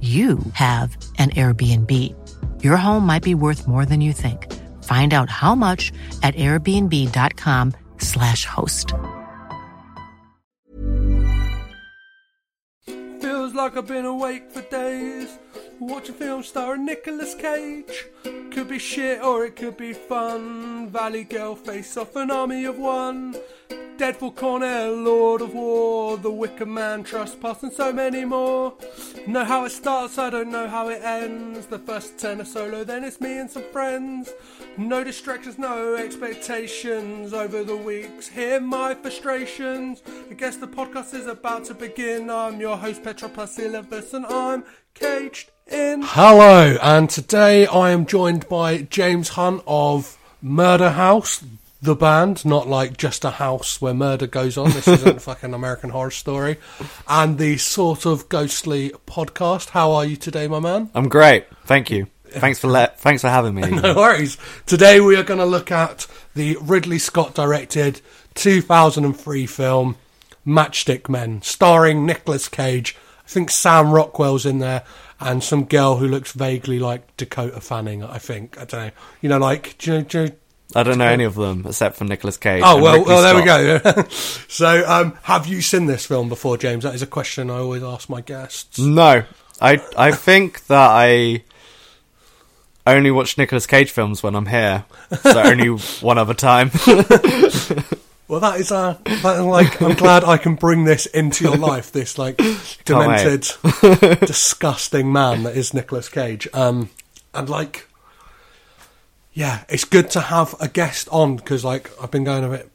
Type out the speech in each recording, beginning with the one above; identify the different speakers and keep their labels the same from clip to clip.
Speaker 1: you have an Airbnb. Your home might be worth more than you think. Find out how much at airbnb.com/slash host.
Speaker 2: Feels like I've been awake for days, watching films starring Nicolas Cage. Could be shit or it could be fun. Valley Girl face off an army of one. Deadfall Cornell, Lord of War, The Wicker Man, Trespass, and so many more. Know how it starts, I don't know how it ends. The first ten are solo, then it's me and some friends. No distractions, no expectations over the weeks. Hear my frustrations. I guess the podcast is about to begin. I'm your host, Petra Plasilivus, and I'm caged in. Hello, and today I am joined by James Hunt of Murder House, the band, not like just a house where murder goes on. This isn't fucking American Horror Story. And the sort of ghostly podcast. How are you today, my man?
Speaker 3: I'm great, thank you. Thanks for le- thanks for having me.
Speaker 2: No worries. Today we are going to look at the Ridley Scott directed 2003 film Matchstick Men, starring Nicolas Cage. I think Sam Rockwell's in there, and some girl who looks vaguely like Dakota Fanning. I think I don't know. You know, like do you know, do you know
Speaker 3: I don't know any of them except for Nicolas Cage.
Speaker 2: Oh well, well there we go. so, um, have you seen this film before, James? That is a question I always ask my guests.
Speaker 3: No, I I think that I only watch Nicolas Cage films when I'm here. So only one other time.
Speaker 2: Well, that is uh, that like I'm glad I can bring this into your life. This like demented, disgusting man that is Nicolas Cage. Um, and like, yeah, it's good to have a guest on because like I've been going a bit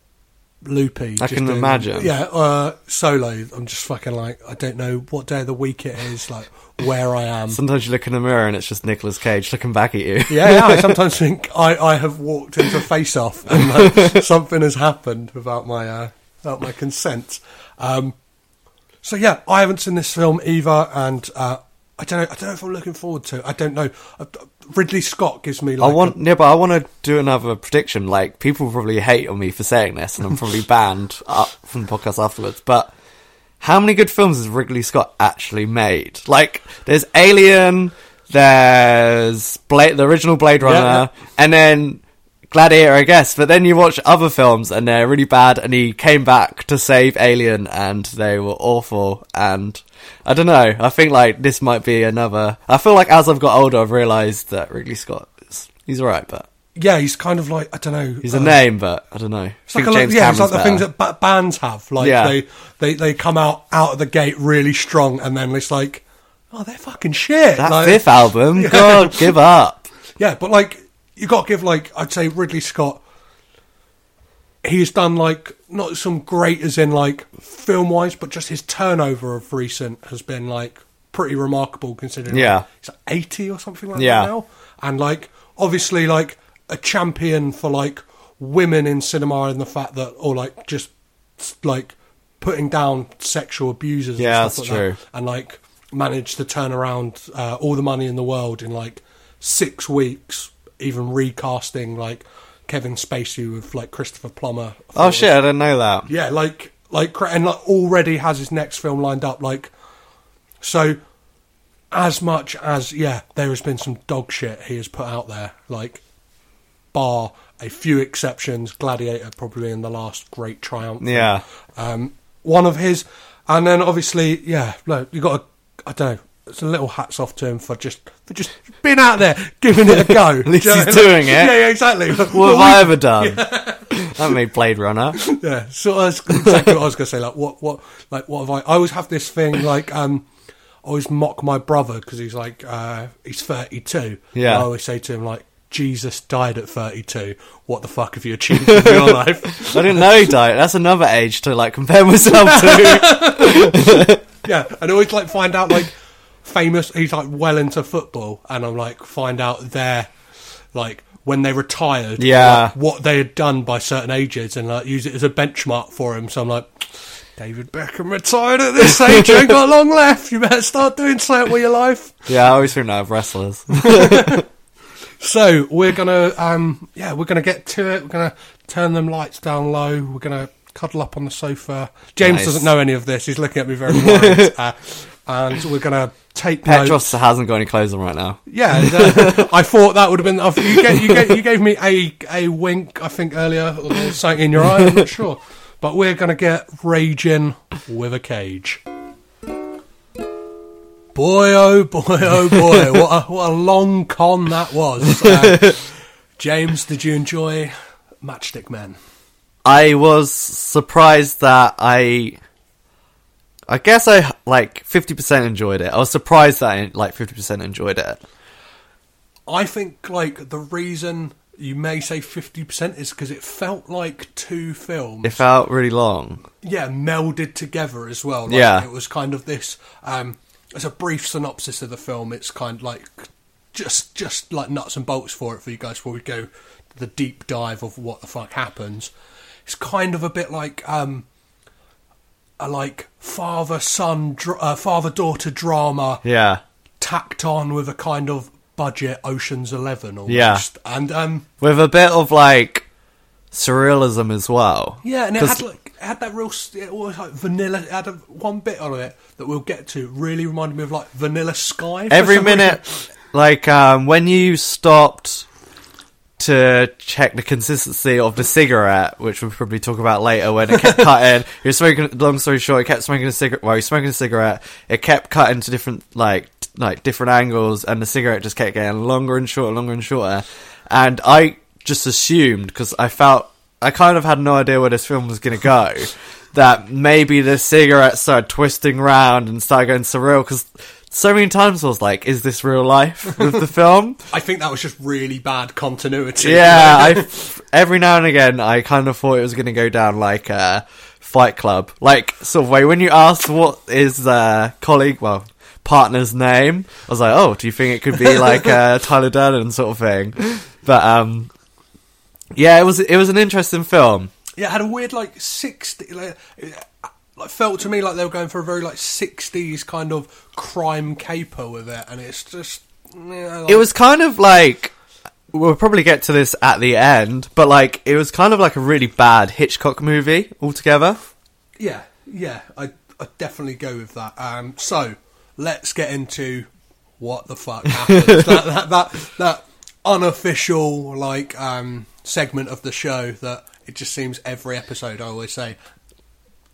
Speaker 2: loopy.
Speaker 3: I
Speaker 2: just
Speaker 3: can imagine.
Speaker 2: Yeah, uh, solo. I'm just fucking like I don't know what day of the week it is. Like where I am.
Speaker 3: Sometimes you look in the mirror and it's just Nicolas Cage looking back at you.
Speaker 2: Yeah, yeah. I sometimes think I, I have walked into face off and like, something has happened without my uh, without my consent. Um, so yeah, I haven't seen this film either, and uh, I don't know. I don't know if I'm looking forward to. it. I don't know. Uh, Ridley Scott gives me like
Speaker 3: I want,
Speaker 2: a-
Speaker 3: yeah, but I want to do another prediction. Like people probably hate on me for saying this, and I'm probably banned from the podcast afterwards. But how many good films has Ridley Scott actually made? Like, there's Alien, there's Blade, the original Blade Runner,
Speaker 2: Yeah,
Speaker 3: and then Gladiator, I guess. But then you watch other films, and they're really bad. And he came back to save Alien, and they were awful. And I don't know. I think like this might be another. I feel like as I've got older, I've realised that Ridley Scott is he's alright, but
Speaker 2: yeah, he's kind of like I don't know.
Speaker 3: he's a
Speaker 2: uh,
Speaker 3: name. But I don't know.
Speaker 2: It's like, a,
Speaker 3: James
Speaker 2: yeah, it's like the things that ba- bands have. Like
Speaker 3: Yeah.
Speaker 2: they, they they come out out of the gate really strong, and then it's like, oh, they're fucking shit.
Speaker 3: that
Speaker 2: Like-
Speaker 3: fifth album. God, give up.
Speaker 2: Yeah, but like you got to give like I'd say Ridley Scott. He's done like not some great as in like film wise, but just his turnover of recent has been like pretty remarkable considering. like,
Speaker 3: Yeah.
Speaker 2: he's like eighty or something like
Speaker 3: Yeah.
Speaker 2: that now, and like obviously like a champion for like women in cinema and the fact that or like just like putting down sexual abusers.
Speaker 3: Yeah,
Speaker 2: and stuff
Speaker 3: that's
Speaker 2: like
Speaker 3: true.
Speaker 2: That, and like managed to turn around uh, all the money in the world in like six weeks, even recasting like Kevin Spacey with like Christopher Plummer. I
Speaker 3: Oh shit, I didn't know that.
Speaker 2: Yeah, like like and like already has his next film lined up. Like so, as much as yeah, there has been some dog shit he has put out there. Like bar a few exceptions, Gladiator probably in the last great triumph.
Speaker 3: Yeah.
Speaker 2: Um, one of his, and then obviously, yeah, look, you got to, I don't know, it's a little hats off to him for just for just being out there giving it a go. At
Speaker 3: least he's doing it.
Speaker 2: Yeah, yeah, exactly.
Speaker 3: What have I ever done? I made Blade Runner.
Speaker 2: Yeah, so that's exactly what I was going to say. Like, what, what, like, what have I? I always have this thing, like, um, I always mock my brother because he's like, uh, he's thirty-two.
Speaker 3: Yeah.
Speaker 2: I always say to him like, Jesus died at thirty-two. What the fuck have you achieved in your life?
Speaker 3: I didn't know he died. That's another age to like compare myself to.
Speaker 2: Yeah, and I always like find out like famous. He's like well into football, and I'm like find out their like when they retired.
Speaker 3: Yeah.
Speaker 2: like, what they had done by certain ages, and like use it as a benchmark for him. So I'm like. David Beckham retired at this age. You ain't got long left. You better start doing something with your life.
Speaker 3: yeah, I always think that of wrestlers.
Speaker 2: So we're gonna, um, yeah, we're gonna get to it. We're gonna turn them lights down low. We're gonna cuddle up on the sofa. James
Speaker 3: Nice.
Speaker 2: doesn't know any of this. He's looking at me very worried. uh, and we're gonna take notes.
Speaker 3: Petros hasn't got any clothes on right now.
Speaker 2: Yeah, uh, I thought that would have been. You gave, you, gave, you gave me a a wink, I think earlier, or something in your eye. I'm not sure, but we're gonna get raging with a cage. Boy, oh boy, oh boy! What a, what a long con that was. Uh, James, did you enjoy Matchstick Men?
Speaker 3: I was surprised that I. I guess I like fifty percent enjoyed it. I was surprised that I like fifty percent enjoyed it.
Speaker 2: I think like the reason you may say fifty percent is because it felt like two films.
Speaker 3: It felt really long.
Speaker 2: yeah, melded together as well. Like,
Speaker 3: Yeah.
Speaker 2: it was kind of this. Um, as a brief synopsis of the film, it's kind of like just just like nuts and bolts for it for you guys before we go the deep dive of what the fuck happens. It's kind of a bit like um, a like father son dr- uh, father daughter drama
Speaker 3: Yeah,
Speaker 2: tacked on with a kind of budget Ocean's Eleven almost.
Speaker 3: Yeah.
Speaker 2: and um,
Speaker 3: with a bit of like surrealism as well.
Speaker 2: Yeah, and it had like it had that real it was like vanilla. It had a, one bit on it that we'll get to. Really reminded me of like Vanilla Sky.
Speaker 3: every
Speaker 2: some reason.
Speaker 3: minute like um when you stopped to check the consistency of the cigarette which we'll probably talk about later when it kept cutting. He was smoking long story short he kept smoking a cigarette well he was smoking a cigarette. It kept cutting to different like t- like different angles and the cigarette just kept getting longer and shorter longer and shorter. And i just assumed because i felt i kind of had no idea where this film was going to go that maybe the cigarette started twisting round and started going surreal because so many times I was like, "Is this real life?" with the film.
Speaker 2: I think that was just really bad continuity.
Speaker 3: yeah, I every now and again I kind of thought it was going to go down like a Fight Club, like sort of way. When you asked what is uh, colleague, well, partner's name, I was like, "Oh, do you think it could be like uh, Tyler Durden sort of thing?" But um, yeah, it was it was an interesting film.
Speaker 2: yeah, it had a weird like sixty. Like, like felt to me like they were going for a very like sixties kind of crime caper with it, and it's just. Yeah, like,
Speaker 3: It was kind of like we'll probably get to this at the end, but like it was kind of like a really bad Hitchcock movie altogether.
Speaker 2: Yeah, yeah, I I definitely go with that. Um, so let's get into what the fuck happens. that, that that that unofficial like um segment of the show that it just seems every episode I always say,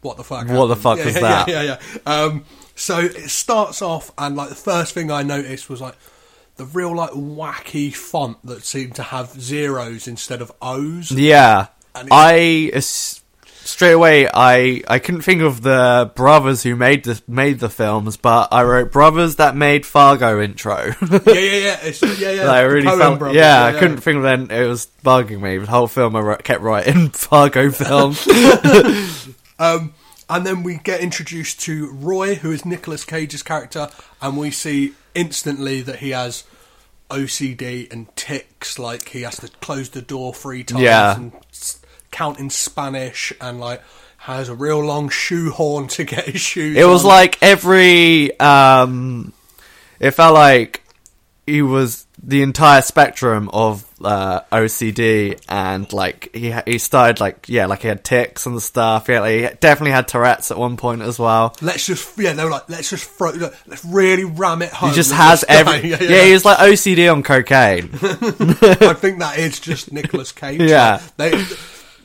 Speaker 2: "What the fuck?
Speaker 3: What the fuck
Speaker 2: yeah,
Speaker 3: was
Speaker 2: yeah,
Speaker 3: that?
Speaker 2: Yeah, yeah. yeah. Um, so it starts off, and like the first thing I noticed was like the real like wacky font that seemed to have zeros instead of O's.
Speaker 3: Yeah,
Speaker 2: And
Speaker 3: I straight away I I couldn't think of the brothers who made the made the films, but I wrote brothers that made Fargo intro.
Speaker 2: yeah, yeah, yeah. It's, yeah, yeah.
Speaker 3: I really felt,
Speaker 2: brothers,
Speaker 3: yeah, I couldn't think of then. It was bugging me. The whole film I wrote, kept writing Fargo film.
Speaker 2: Um, and then we get introduced to Roy, who is Nicolas Cage's character, and we see instantly that he has OCD and tics. Like he has to close the door three times
Speaker 3: Yeah.
Speaker 2: and count in Spanish, and like has a real long shoehorn to get his shoes.
Speaker 3: It was
Speaker 2: on.
Speaker 3: like every um it felt like he was the entire spectrum of uh, OCD and like he he started like yeah like he had tics and stuff yeah like, he definitely had Tourette's at one point as well
Speaker 2: let's just yeah they were like let's just throw let's really ram it home.
Speaker 3: he just has every
Speaker 2: yeah,
Speaker 3: yeah,
Speaker 2: yeah.
Speaker 3: he was like OCD on cocaine
Speaker 2: I think that is just Nicolas Cage.
Speaker 3: Yeah.
Speaker 2: They,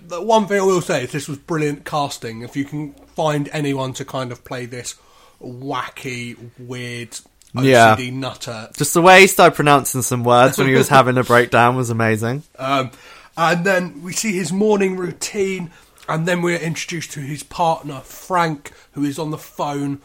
Speaker 2: the one thing I will say is this was brilliant casting. If you can find anyone to kind of play this wacky, weird OCD
Speaker 3: Yeah.
Speaker 2: nutter.
Speaker 3: Just the way he started pronouncing some words when he was having a breakdown was amazing.
Speaker 2: Um, and then we see his morning routine, and then we're introduced to his partner, Frank, who is on the phone,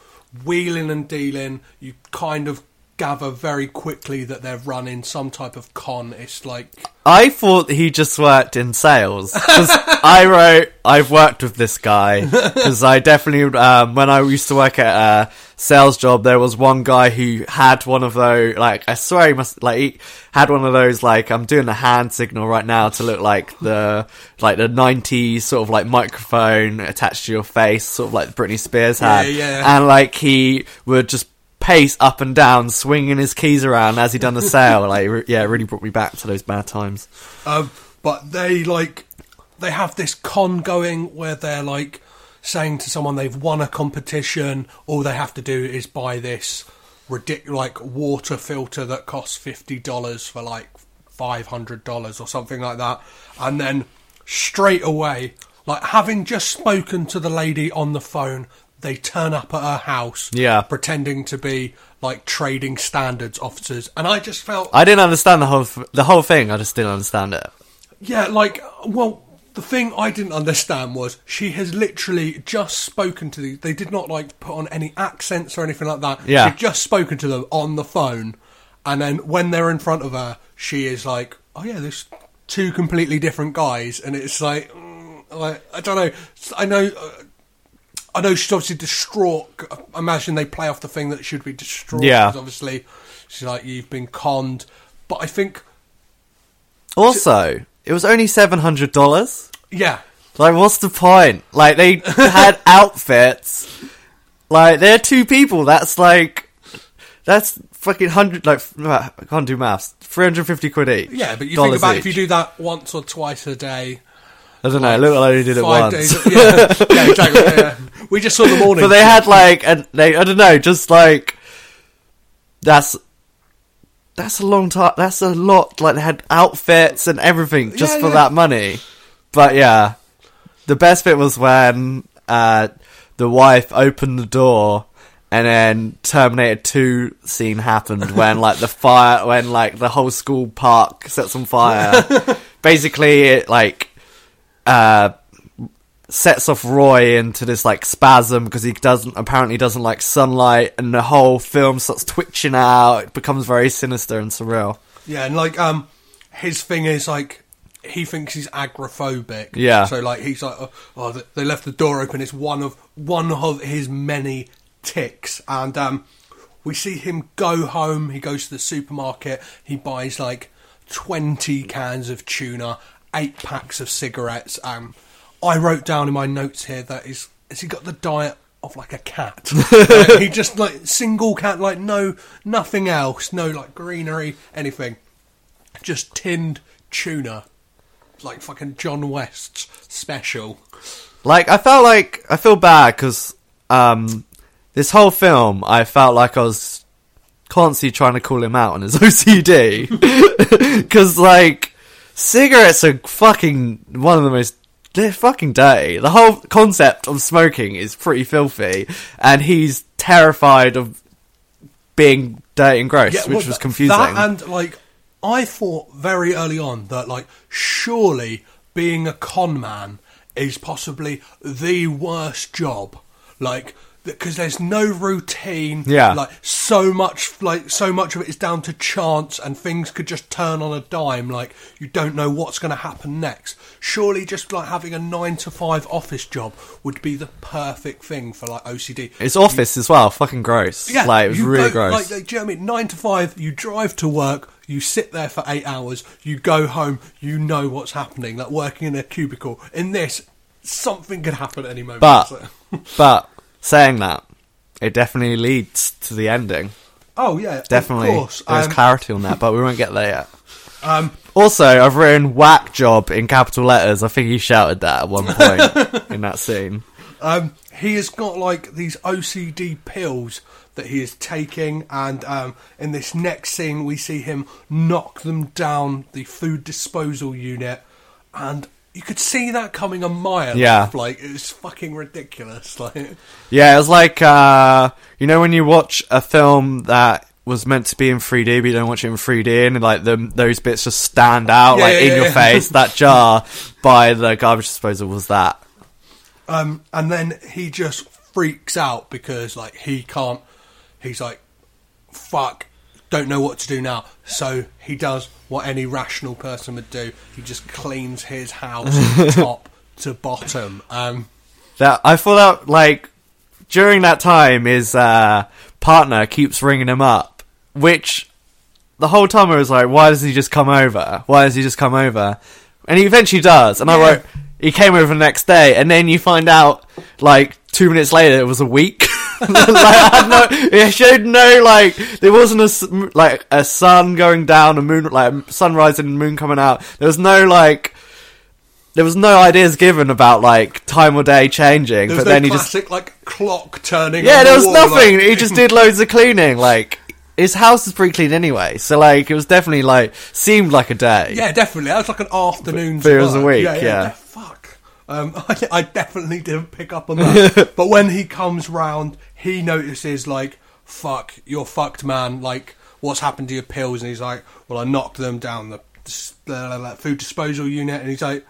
Speaker 2: wheeling and dealing. You kind of gather very quickly that they're running some type of con. It's like,
Speaker 3: I thought he just worked in sales. 'Cause I wrote, I've worked with this guy. Because I definitely, um, when I used to work at a sales job, there was one guy who had one of those, like, I swear he must, like, he had one of those, like, I'm doing the hand signal right now to look like the, like, the 90s sort of like microphone attached to your face, sort of like Britney Spears had.
Speaker 2: Yeah, yeah.
Speaker 3: And, like, he would just pace up and down, swinging his keys around as he done the sale. Like, yeah, it really brought me back to those bad times.
Speaker 2: um, but they like, they have this con going where they're like saying to someone they've won a competition, all they have to do is buy this ridiculous like water filter that costs fifty dollars for like five hundred dollars or something like that, and then straight away, like having just spoken to the lady on the phone, they turn up at her house,
Speaker 3: Yeah.
Speaker 2: pretending to be like trading standards officers, and I just felt
Speaker 3: I didn't understand the whole f- the whole thing. I just didn't understand it.
Speaker 2: Yeah, like, well, the thing I didn't understand was she has literally just spoken to these. They did not like put on any accents or anything like that.
Speaker 3: Yeah.
Speaker 2: she'd just spoken to them on the phone, and then when they're in front of her, she is like, "Oh yeah, there's two completely different guys," and it's like, mm, like I don't know. I know. Uh, I know she's obviously distraught. I imagine they play off the thing that should be distraught.
Speaker 3: Yeah.
Speaker 2: obviously, she's like, "You've been conned," but I think,
Speaker 3: Also, it was only seven hundred dollars.
Speaker 2: yeah,
Speaker 3: Like, what's the point? Like, they had outfits. Like, they're two people. That's like, that's fucking hundred. Like, I can't do maths. Three hundred fifty quid each.
Speaker 2: Yeah, but you think about
Speaker 3: each.
Speaker 2: if you do that once or twice a day.
Speaker 3: I don't know. Look, I only did it once.
Speaker 2: days. Yeah, yeah exactly. Yeah. We just saw the morning.
Speaker 3: but they had like, and they I don't know, just like that's that's a long time. That's a lot. Like they had outfits and everything just for that money. But yeah, the best bit was when uh, the wife opened the door. And then Terminator 2 scene happened when like the fire, when like the whole school park sets on fire. Basically, it like, uh, sets off Roy into this like spasm because he doesn't apparently doesn't like sunlight, and the whole film starts twitching out. It becomes very sinister and surreal.
Speaker 2: Yeah, and like um, his thing is like he thinks he's agoraphobic.
Speaker 3: Yeah.
Speaker 2: So like he's like, oh, oh they left the door open. It's one of one of his many tics, and um, we see him go home. He goes to the supermarket. He buys like twenty cans of tuna, eight packs of cigarettes. Um, I wrote down in my notes here that is has he got the diet of like a cat? Like, he just like single cat, like no nothing else, no like greenery, anything, just tinned tuna, like fucking John West's special.
Speaker 3: Like I felt like I feel bad because um, this whole film I felt like I was constantly trying to call him out on his OCD because like cigarettes are fucking one of the most they're fucking dirty. The whole concept of smoking is pretty filthy, and he's terrified of being dirty and gross,
Speaker 2: Yeah,
Speaker 3: which
Speaker 2: well,
Speaker 3: was confusing.
Speaker 2: That and like, I thought very early on that like, surely being a con man is possibly the worst job. Like, because there's no routine.
Speaker 3: Yeah.
Speaker 2: Like so much, like so much of it is down to chance, and things could just turn on a dime. Like you don't know what's going to happen next. Surely, just like having a nine to five office job would be the perfect thing for like OCD.
Speaker 3: It's office as well, fucking gross.
Speaker 2: Yeah,
Speaker 3: like it was
Speaker 2: you
Speaker 3: really gross.
Speaker 2: Like, like, do you know what I mean? Nine to five, you drive to work, you sit there for eight hours, you go home, you know what's happening. Like working in a cubicle. In this, something could happen at any moment.
Speaker 3: But
Speaker 2: So-
Speaker 3: but saying that, it definitely leads to the ending.
Speaker 2: oh yeah,
Speaker 3: Definitely,
Speaker 2: Of course.
Speaker 3: there's
Speaker 2: Um,
Speaker 3: clarity on that, but we won't get there yet.
Speaker 2: um,
Speaker 3: Also, I've written "whack job" in capital letters. I think he shouted that at one point in that scene.
Speaker 2: Um, he has got like these OCD pills that he is taking, and um, in this next scene, we see him knock them down the food disposal unit, and you could see that coming a mile.
Speaker 3: Yeah.
Speaker 2: off. like it was fucking ridiculous. Like,
Speaker 3: Yeah, it was like uh, you know when you watch a film that was meant to be in 3D, but you don't watch it in 3D, and like the those bits just stand out
Speaker 2: Yeah,
Speaker 3: like
Speaker 2: yeah,
Speaker 3: in
Speaker 2: yeah,
Speaker 3: your face. That jar by the garbage disposal was that.
Speaker 2: Um, and then he just freaks out because like he can't. He's like, "Fuck, don't know what to do now." So he does what any rational person would do. He just cleans his house top to bottom. Um,
Speaker 3: That I thought that like during that time, his uh, partner keeps ringing him up, which the whole time I was like, why does he just come over? Why does he just come over? And he eventually does. And I wrote, he came over the next day, and then you find out like two minutes later it was a week. Like, I had no, it showed no like there wasn't a like a sun going down, a moon like sun rising and moon coming out. There was no like. There was no ideas given about like time or day changing, but
Speaker 2: no
Speaker 3: then he just
Speaker 2: like clock turning.
Speaker 3: yeah,
Speaker 2: on
Speaker 3: there
Speaker 2: the
Speaker 3: was
Speaker 2: wall,
Speaker 3: nothing.
Speaker 2: like-
Speaker 3: he just did loads of cleaning. Like his house is pretty clean anyway, so like it was definitely like seemed like a day.
Speaker 2: Yeah, definitely. That was like an afternoon.
Speaker 3: But it was a week,
Speaker 2: Yeah,
Speaker 3: yeah.
Speaker 2: de- fuck. Um, I, I definitely didn't pick up on that. but when he comes round, he notices like, "Fuck, you're fucked, man." Like, what's happened to your pills? And he's like, "Well, I knocked them down the, the, food disposal unit." And he's like,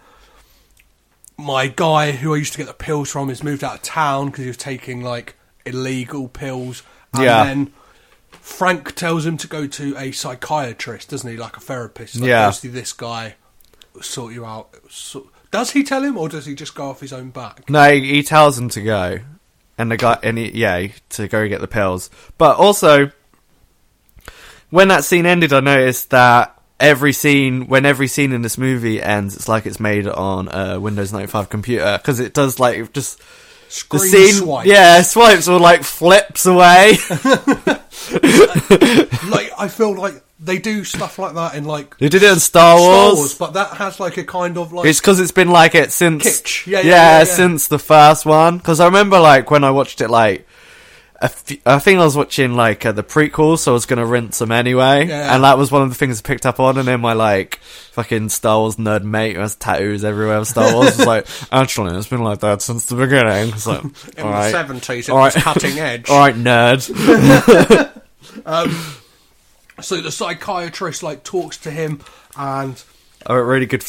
Speaker 2: "My guy who I used to get the pills from has moved out of town because he was taking like illegal pills." And
Speaker 3: Yeah.
Speaker 2: then Frank tells him to go to a psychiatrist, doesn't he? Like a therapist. Like,
Speaker 3: Yeah.
Speaker 2: "Go see this guy, sort you out. Does he tell him, or does he just go off his own back?
Speaker 3: No, he, tells him to go, and the guy, and he, yeah, to go get the pills. But also, when that scene ended, I noticed that every scene, when every scene in this movie ends, it's like it's made on a Windows ninety five computer because it does like just. The scene,
Speaker 2: swipe.
Speaker 3: yeah, swipes or like flips away.
Speaker 2: Like I feel like they do stuff like that in like
Speaker 3: they did it in Star
Speaker 2: Star
Speaker 3: Wars.
Speaker 2: Wars, but that has like a kind of like
Speaker 3: It's because it's been like it since
Speaker 2: Kitsch. Yeah, yeah, yeah, yeah.
Speaker 3: since the first one. Because I remember like when I watched it, like a f- I think I was watching like uh, the prequel, so I was gonna rinse them anyway,
Speaker 2: Yeah.
Speaker 3: and that was one of the things I picked up on. And then my like fucking Star Wars nerd mate who has tattoos everywhere of Star Wars was like, actually, it's been like that since the beginning. It's like,
Speaker 2: in
Speaker 3: all
Speaker 2: the
Speaker 3: right,
Speaker 2: seventies. It
Speaker 3: All
Speaker 2: was
Speaker 3: right.
Speaker 2: cutting edge.
Speaker 3: all right, nerd.
Speaker 2: So the psychiatrist like talks to him, and
Speaker 3: a really good,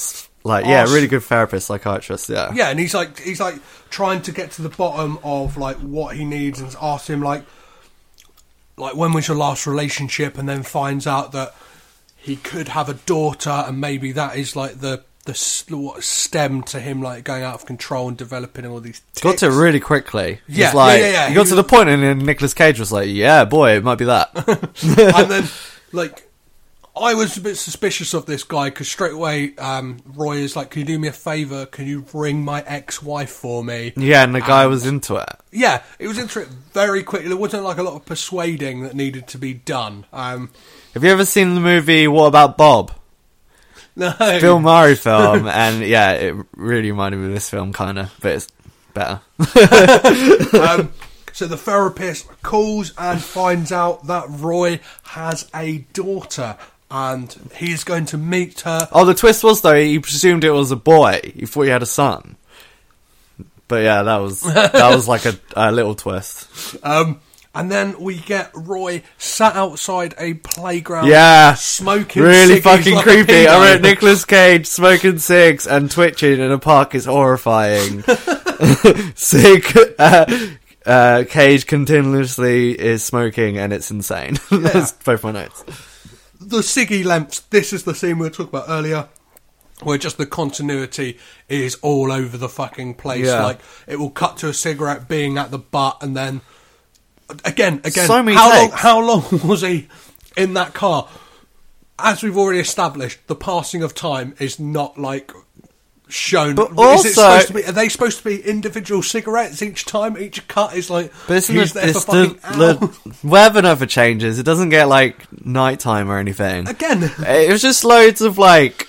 Speaker 3: like yeah, really good therapist, psychiatrist. Yeah,
Speaker 2: yeah, and he's like he's like trying to get to the bottom of like what he needs, and asks him like like when was your last relationship, and then finds out that he could have a daughter, and maybe that is like the the what stem to him like going out of control and developing all these.
Speaker 3: Got to it really quickly.
Speaker 2: Yeah, yeah,
Speaker 3: like,
Speaker 2: yeah, yeah.
Speaker 3: Got
Speaker 2: He
Speaker 3: to
Speaker 2: was-
Speaker 3: the point, and then Nicolas Cage was like, "Yeah, boy, it might be that."
Speaker 2: and then like I was a bit suspicious of this guy because straight away um, Roy is like, "Can you do me a favor? Can you ring my ex-wife for me?"
Speaker 3: yeah, and the guy
Speaker 2: And-
Speaker 3: was into it.
Speaker 2: Yeah, it was into it very quickly. There wasn't like a lot of persuading that needed to be done. Um,
Speaker 3: Have you ever seen the movie What About Bob?
Speaker 2: no,
Speaker 3: Bill Murray film, and yeah, it really reminded me of this film, kind of, but it's better.
Speaker 2: um, so the therapist calls and finds out that Roy has a daughter, and he's going to meet her.
Speaker 3: oh, the twist was though he presumed it was a boy. He thought he had a son. But yeah, that was that was like a, a little twist.
Speaker 2: Um, and then we get Roy sat outside a playground,
Speaker 3: Yeah,
Speaker 2: smoking,
Speaker 3: really fucking
Speaker 2: like
Speaker 3: creepy. I wrote Nicolas Cage smoking cigs and twitching in a park is horrifying. Sig uh, uh, Cage continuously is smoking and it's insane. That's both my notes.
Speaker 2: the Siggy lamps. This is the scene we were talking about earlier, where just the continuity is all over the fucking place.
Speaker 3: Yeah.
Speaker 2: Like it will cut to a cigarette being at the butt, and then again, again.
Speaker 3: So many
Speaker 2: how long? How long was he in that car? As we've already established, the passing of time is not like shown.
Speaker 3: But
Speaker 2: is it
Speaker 3: also-
Speaker 2: supposed to be? Are they supposed to be individual cigarettes each time? Each cut is like.
Speaker 3: But isn't
Speaker 2: he's
Speaker 3: it,
Speaker 2: there
Speaker 3: it's
Speaker 2: for
Speaker 3: the,
Speaker 2: fucking
Speaker 3: the weather never changes. It doesn't get like nighttime or anything.
Speaker 2: Again,
Speaker 3: It was just loads of like.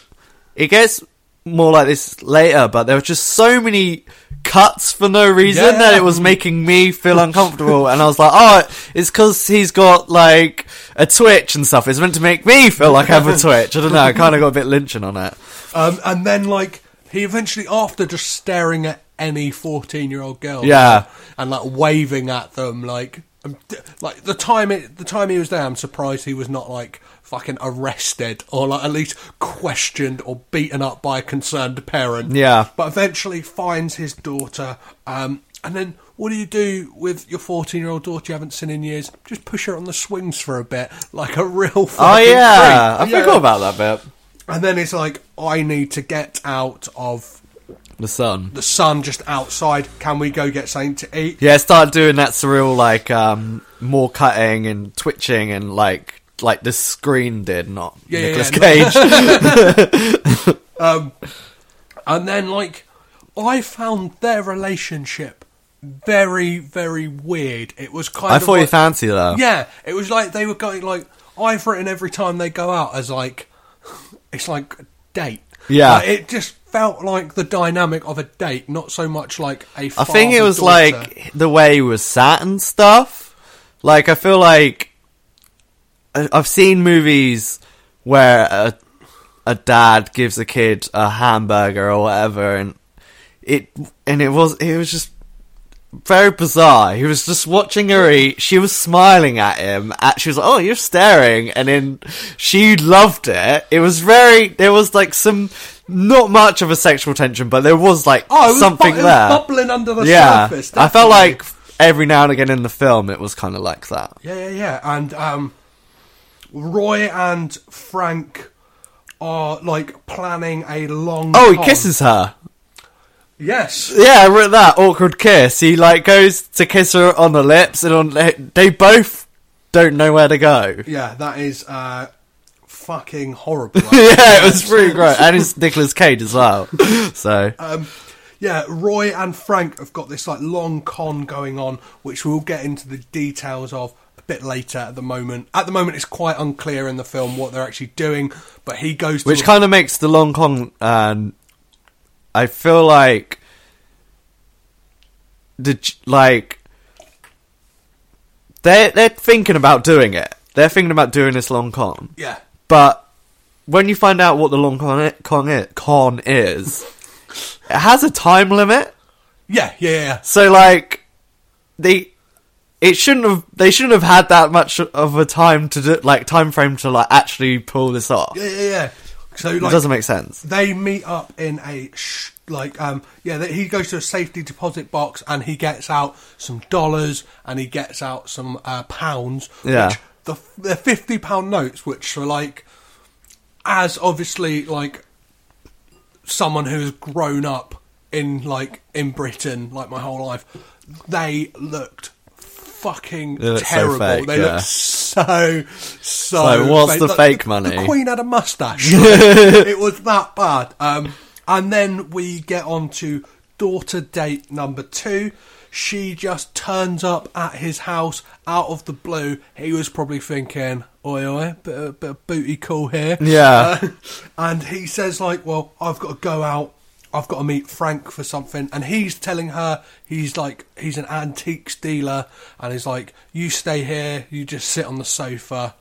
Speaker 3: It gets more like this later, but there were just so many cuts for no reason
Speaker 2: Yeah.
Speaker 3: that it was making me feel uncomfortable. and I was like, oh, it's because he's got like a twitch and stuff. It's meant to make me feel like I have a twitch. I don't know. I kind of got a bit lynching on it.
Speaker 2: Um, and then, like, he eventually, after just staring at any 14 year old girl,
Speaker 3: Yeah.
Speaker 2: and like waving at them, like, like the time it, the time he was there, I'm surprised he was not like fucking arrested or like at least questioned or beaten up by a concerned parent.
Speaker 3: Yeah.
Speaker 2: But eventually finds his daughter. Um, and then what do you do with your 14 year old daughter you haven't seen in years? Just push her on the swings for a bit, like a real.
Speaker 3: Oh yeah, I
Speaker 2: creep.
Speaker 3: forgot about that bit.
Speaker 2: And then it's like, I need to get out of
Speaker 3: The sun.
Speaker 2: the sun just outside. Can we go get something to eat?
Speaker 3: Yeah, start doing that surreal like um more cutting and twitching and like like the screen did, not
Speaker 2: Yeah, yeah,
Speaker 3: Nicolas
Speaker 2: yeah,
Speaker 3: Cage.
Speaker 2: And then, like, I found their relationship very, very weird. It was kind
Speaker 3: I
Speaker 2: of.
Speaker 3: thought you
Speaker 2: like,
Speaker 3: fancied her.
Speaker 2: Yeah, it was like they were going, like, I've written every time they go out as, like, it's like a date.
Speaker 3: Yeah.
Speaker 2: Like, it just felt like the dynamic of a date, not so much like a
Speaker 3: I think it was
Speaker 2: father-daughter.
Speaker 3: like the way he was sat and stuff. Like I feel like I- I've seen movies where a a dad gives a kid a hamburger or whatever, and it and it was it was just very bizarre. He was just watching her eat. She was smiling at him. At, she was like, "Oh, you're staring," and then she loved it. It was very. There was like some not much of a sexual tension, but there was like
Speaker 2: Oh, was
Speaker 3: something
Speaker 2: bu- it was
Speaker 3: there.
Speaker 2: bubbling under the
Speaker 3: yeah,
Speaker 2: surface.
Speaker 3: I felt like every now and again in the film it was kind of like that.
Speaker 2: Yeah, yeah, yeah. And um, Roy and Frank are like planning a long.
Speaker 3: Oh, he
Speaker 2: con.
Speaker 3: kisses her.
Speaker 2: Yes.
Speaker 3: Yeah, I wrote that awkward kiss. He like goes to kiss her on the lips, and on they both don't know where to go.
Speaker 2: Yeah, that is uh, fucking horrible.
Speaker 3: yeah, it was pretty great, and it's Nicolas Cage as well. So
Speaker 2: Um, yeah, Roy and Frank have got this like long con going on, which we'll get into the details of a bit later. At the moment, at the moment, it's quite unclear in the film what they're actually doing. But he goes to
Speaker 3: which kind of makes the long con. Um, I feel like the like they they're thinking about doing it. They're thinking about doing this long con.
Speaker 2: yeah.
Speaker 3: But when you find out what the long con, con, con is, it has a time limit.
Speaker 2: Yeah, yeah, yeah.
Speaker 3: So like they it shouldn't have they shouldn't have had that much of a time to do like time frame to like actually pull this off.
Speaker 2: Yeah, yeah, yeah. So
Speaker 3: it doesn't make sense.
Speaker 2: they meet up in a sh- like um yeah they, he goes to a safety deposit box and he gets out some dollars and he gets out some uh, pounds
Speaker 3: Yeah.
Speaker 2: which the the 50 pound notes which are like as obviously like someone who's grown up in like in Britain like my whole life they looked fucking
Speaker 3: They look so
Speaker 2: terrible
Speaker 3: fake,
Speaker 2: they
Speaker 3: yeah.
Speaker 2: looked so so
Speaker 3: So what's the
Speaker 2: Like,
Speaker 3: fake
Speaker 2: the
Speaker 3: money?
Speaker 2: The Queen had a mustache it was that bad. Um, and then we get on to daughter date number two. She just turns up at his house out of the blue. He was probably thinking, oi, oi, bit of, bit of booty call here.
Speaker 3: Yeah.
Speaker 2: Uh, and he says, like, well, I've got to go out. I've got to meet Frank for something. And he's telling her, he's like, he's an antiques dealer. And he's like, you stay here, you just sit on the sofa.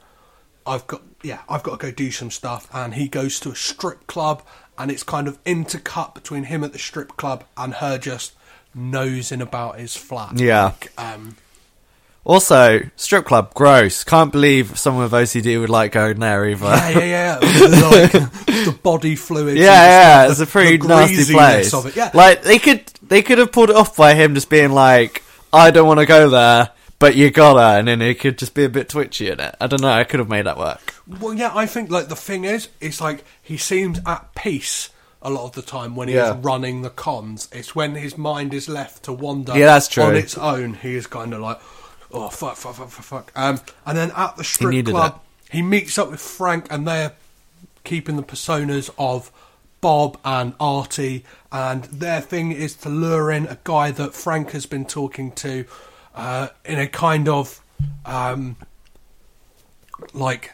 Speaker 2: I've got yeah, I've got to go do some stuff, and he goes to a strip club, and it's kind of intercut between him at the strip club and her just nosing about his flat.
Speaker 3: Yeah.
Speaker 2: Like, um,
Speaker 3: Also, strip club, gross. Can't believe someone with OCD would like going there either.
Speaker 2: yeah, yeah, yeah. like the body fluid.
Speaker 3: Yeah, yeah, it's a pretty nasty place.
Speaker 2: Of it. Yeah,
Speaker 3: Like they could, they could have pulled it off by him just being like, "I don't want to go there, but you gotta," and then it could just be a bit twitchy in it. I don't know. I could have made that work.
Speaker 2: Well, yeah, I think like the thing is, it's like he seems at peace a lot of the time when he's
Speaker 3: Yeah.
Speaker 2: running the cons. It's when his mind is left to wander
Speaker 3: Yeah, that's true.
Speaker 2: on its own. He is kind of like, oh fuck, fuck, fuck, fuck, fuck. Um, and then at the strip
Speaker 3: needed
Speaker 2: club, he meets up with Frank, and they're keeping the personas of Bob and Artie, and their thing is to lure in a guy that Frank has been talking to uh, in a kind of um, like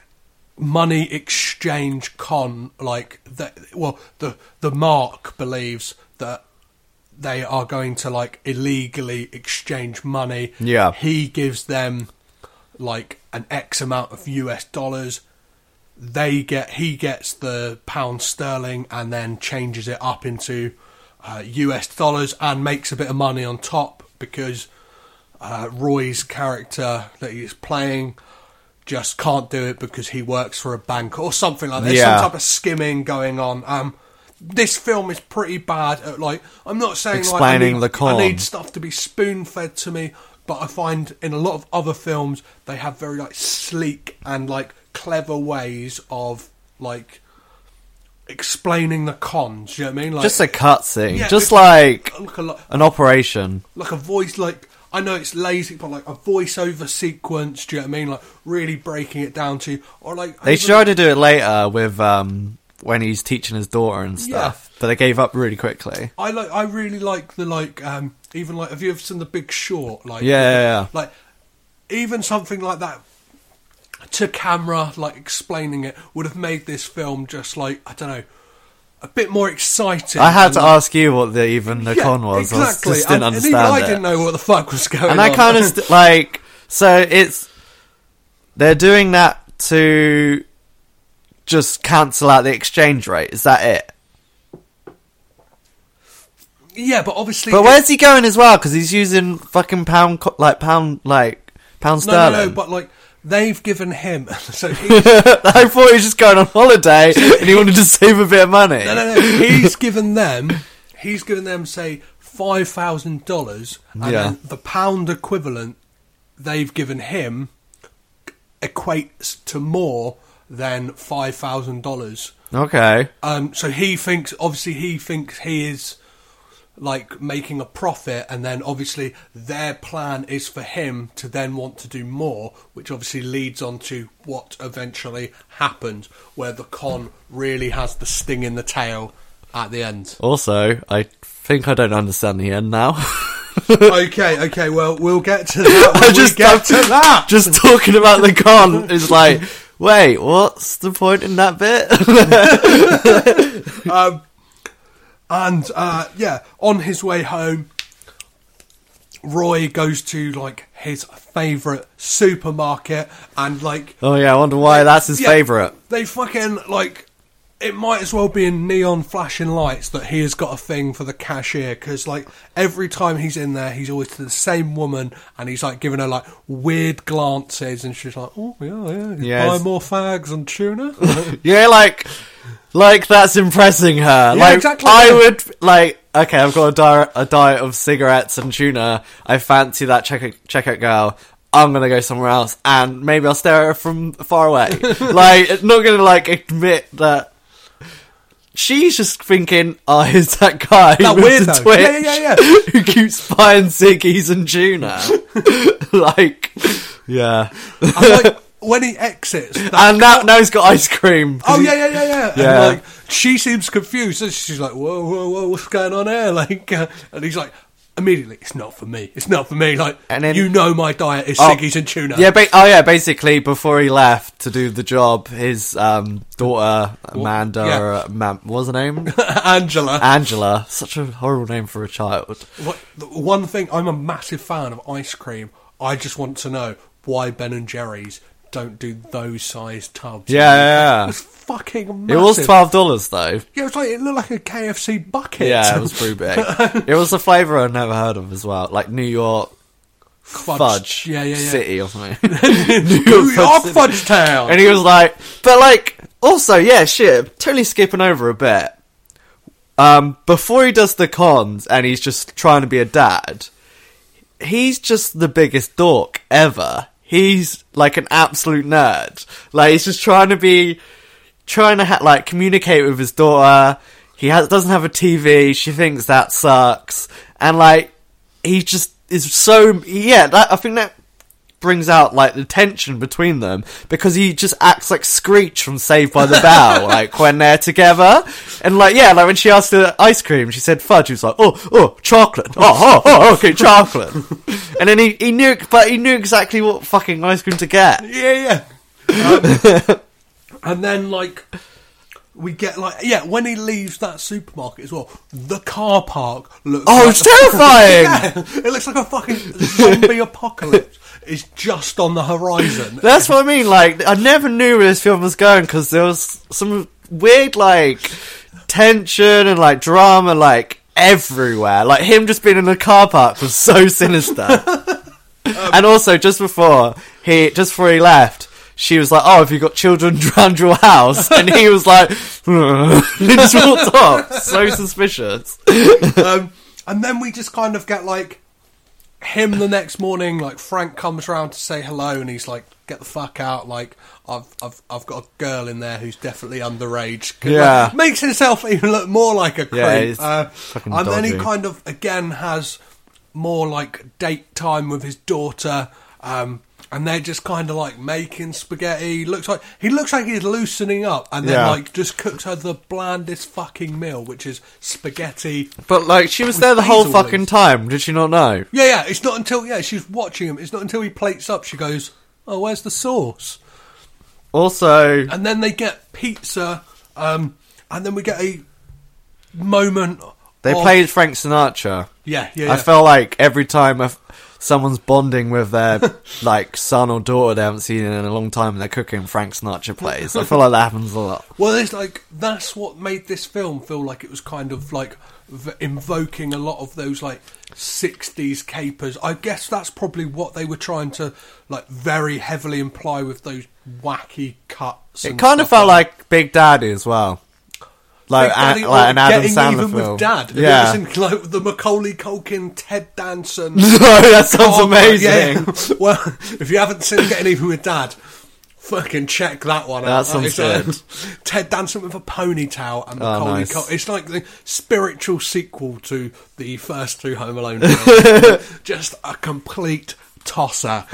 Speaker 2: money exchange con like that well the the mark believes that they are going to like illegally exchange money
Speaker 3: Yeah.
Speaker 2: he gives them like an x amount of us dollars they get he gets the pound sterling and then changes it up into uh, us dollars and makes a bit of money on top because uh, Roy's character that he's playing just can't do it because he works for a bank or something like that.
Speaker 3: Yeah.
Speaker 2: some type of skimming going on. Um, this film is pretty bad at like I'm not saying like, I need-
Speaker 3: the con.
Speaker 2: I need stuff to be spoon fed to me, but I find in a lot of other films they have very like sleek and like clever ways of like explaining the cons. You know what I mean? Like
Speaker 3: just a cutscene,
Speaker 2: Yeah,
Speaker 3: just like
Speaker 2: like a
Speaker 3: an operation.
Speaker 2: like a voice like I know it's lazy, but like a voiceover sequence. Do you know what I mean? Like really breaking it down to or like
Speaker 3: They tried to do it later with um when he's teaching his daughter and stuff, but they gave up really quickly.
Speaker 2: I like. I really like the like. um Even like, have you ever seen The Big Short? Like,
Speaker 3: Yeah, yeah, yeah.
Speaker 2: Like, even something like that to camera, like explaining it, would have made this film just like I don't know, a bit more exciting.
Speaker 3: I had to
Speaker 2: and-
Speaker 3: ask you what the even the
Speaker 2: Yeah,
Speaker 3: con was. I
Speaker 2: Exactly.
Speaker 3: just didn't
Speaker 2: and,
Speaker 3: understand
Speaker 2: and even
Speaker 3: it.
Speaker 2: I didn't know what the fuck was going
Speaker 3: and
Speaker 2: on.
Speaker 3: I kind of st- like so it's they're doing that to just cancel out the exchange rate. Is that it?
Speaker 2: yeah, but obviously,
Speaker 3: But where's he going as well? Because he's using fucking pound, co- like pound, like pound
Speaker 2: no, no, no, but like they've given him. So
Speaker 3: I thought he was just going on holiday and he wanted to save a bit of money.
Speaker 2: no, no, no. He's given them. He's given them say five thousand dollars, and
Speaker 3: Yeah.
Speaker 2: then the pound equivalent they've given him equates to more than five thousand dollars.
Speaker 3: Okay.
Speaker 2: Um, so he thinks, obviously, he thinks he is like making a profit, and then obviously their plan is for him to then want to do more, which obviously leads on to what eventually happens, where the con really has the sting in the tail at the end.
Speaker 3: Also, I think I don't understand the end now.
Speaker 2: okay, okay, well, we'll get to that
Speaker 3: I just
Speaker 2: get to that.
Speaker 3: Just talking about the con is like, wait, what's the point in that bit?
Speaker 2: um, and uh, yeah, on his way home, Roy goes to like his favourite supermarket and like
Speaker 3: oh yeah, I wonder why that's his
Speaker 2: Yeah,
Speaker 3: favourite.
Speaker 2: They fucking like. It might as well be in neon flashing lights that he has got a thing for the cashier because, like, every time he's in there, he's always to the same woman and he's like giving her like weird glances, and she's like, "Oh yeah, yeah,
Speaker 3: Yes.
Speaker 2: buy more fags and tuna."
Speaker 3: Yeah, like, like that's impressing her. like,
Speaker 2: exactly,
Speaker 3: I
Speaker 2: yeah.
Speaker 3: would like. Okay, I've got a diet, a diet of cigarettes and tuna. I fancy that checkout checkout girl. I'm gonna go somewhere else, and maybe I'll stare at her from far away. like, not gonna like admit that. She's just thinking, "Oh, is that guy
Speaker 2: That
Speaker 3: with the
Speaker 2: weirdo.
Speaker 3: twitch
Speaker 2: Yeah, yeah, yeah.
Speaker 3: who keeps buying ciggies and tuna?" like, yeah.
Speaker 2: like when he exits, that
Speaker 3: and now, now he's got ice cream.
Speaker 2: Oh yeah, yeah, yeah, yeah.
Speaker 3: Yeah.
Speaker 2: And like she seems confused. She's like, "Whoa, whoa, whoa, what's going on here?" Like, uh, and he's like, immediately, "It's not for me. It's not for me." Like,
Speaker 3: And then-
Speaker 2: you know, my diet is
Speaker 3: Oh,
Speaker 2: ciggies and tuna.
Speaker 3: Yeah, ba- oh yeah. Basically, before he left to do the job, his um, daughter Amanda,
Speaker 2: yeah.
Speaker 3: uh, Ma- what was her name?
Speaker 2: Angela.
Speaker 3: Angela. Such a horrible name for a child.
Speaker 2: What, the one thing, I'm a massive fan of ice cream. I just want to know why Ben and Jerry's don't do those size tubs.
Speaker 3: Yeah, yeah, yeah.
Speaker 2: It's fucking massive.
Speaker 3: It was twelve dollars though.
Speaker 2: Yeah, it was like it looked like a KFC bucket.
Speaker 3: Yeah, it was pretty big. it was a flavour I'd never heard of as well, like New York
Speaker 2: fudge.
Speaker 3: fudge,
Speaker 2: Yeah, yeah, yeah.
Speaker 3: city or something.
Speaker 2: New York
Speaker 3: City.
Speaker 2: Fudge Town.
Speaker 3: And he was like, but like, also, yeah, shit, totally skipping over a bit. Um, before he does the cons and he's just trying to be a dad, he's just the biggest dork ever. He's like an absolute nerd. Like, he's just trying to be, trying to ha- like communicate with his daughter. He has, doesn't have a TV. She thinks that sucks. And like, he just is so, yeah, that, I think that brings out like the tension between them because he just acts like Screech from Saved by the Bell, like when they're together. And like, yeah, like when she asked for ice cream, she said fudge. He was like, oh, oh, chocolate. Oh, oh, oh, okay, chocolate. and then he, he knew, but he knew exactly what fucking ice cream to get.
Speaker 2: Yeah, yeah. Um, and then like we get like yeah, when he leaves that supermarket as well, the car park looks.
Speaker 3: Oh,
Speaker 2: like
Speaker 3: it's terrifying!
Speaker 2: yeah, it looks like a fucking zombie apocalypse is just on the horizon.
Speaker 3: That's what I mean. Like, I never knew where this film was going because there was some weird, like, tension and, like, drama, like, everywhere. Like, him just being in the car park was so sinister. and also, just before he, just before he left, she was like, "Oh, have you got children around your house?" And he was like, he just walked off. So suspicious.
Speaker 2: um, and then we just kind of get like him the next morning. Like Frank comes round to say hello, and he's like, "Get the fuck out!" Like I've I've I've got a girl in there who's definitely underage.
Speaker 3: Yeah.
Speaker 2: Like, makes himself even look more like a creep.
Speaker 3: Yeah,
Speaker 2: uh, and then he kind of again has more like date time with his daughter. Um, and they're just kind of like making spaghetti. Looks like he looks like he's loosening up, and then
Speaker 3: Yeah.
Speaker 2: like just cooks her the blandest fucking meal, which is spaghetti
Speaker 3: But like, she was
Speaker 2: With
Speaker 3: there the whole
Speaker 2: basil
Speaker 3: fucking
Speaker 2: leaves.
Speaker 3: time. Did she not know?
Speaker 2: Yeah, yeah. It's not until yeah she's watching him. It's not until he plates up she goes, "Oh, where's the sauce?"
Speaker 3: Also,
Speaker 2: And then they get pizza, um, and then we get a moment.
Speaker 3: they
Speaker 2: of-
Speaker 3: played Frank Sinatra.
Speaker 2: Yeah, yeah.
Speaker 3: I
Speaker 2: yeah.
Speaker 3: felt like every time someone's bonding with their like son or daughter they haven't seen in a long time and they're cooking Frank Sinatra plays. I feel like that happens a lot.
Speaker 2: Well, it's like that's what made this film feel like it was kind of like v- invoking a lot of those like '60s capers. I guess that's probably what they were trying to like very heavily imply with those wacky cuts.
Speaker 3: It kind of felt like Big Daddy as well. Like,
Speaker 2: Big
Speaker 3: a- like an Adam
Speaker 2: getting
Speaker 3: Sandler
Speaker 2: even
Speaker 3: film.
Speaker 2: with Dad. Have you
Speaker 3: Yeah.
Speaker 2: ever seen, like the Macaulay Culkin, Ted Danson.
Speaker 3: no, that sounds
Speaker 2: Oh,
Speaker 3: amazing.
Speaker 2: yeah. Well, if you haven't seen Getting Even with Dad, fucking check that one out.
Speaker 3: That sounds
Speaker 2: It's, uh,
Speaker 3: good.
Speaker 2: Ted Danson with a ponytail and
Speaker 3: Oh,
Speaker 2: Macaulay
Speaker 3: nice.
Speaker 2: Culkin. It's like the spiritual sequel to the first two Home Alone films. Just a complete tosser.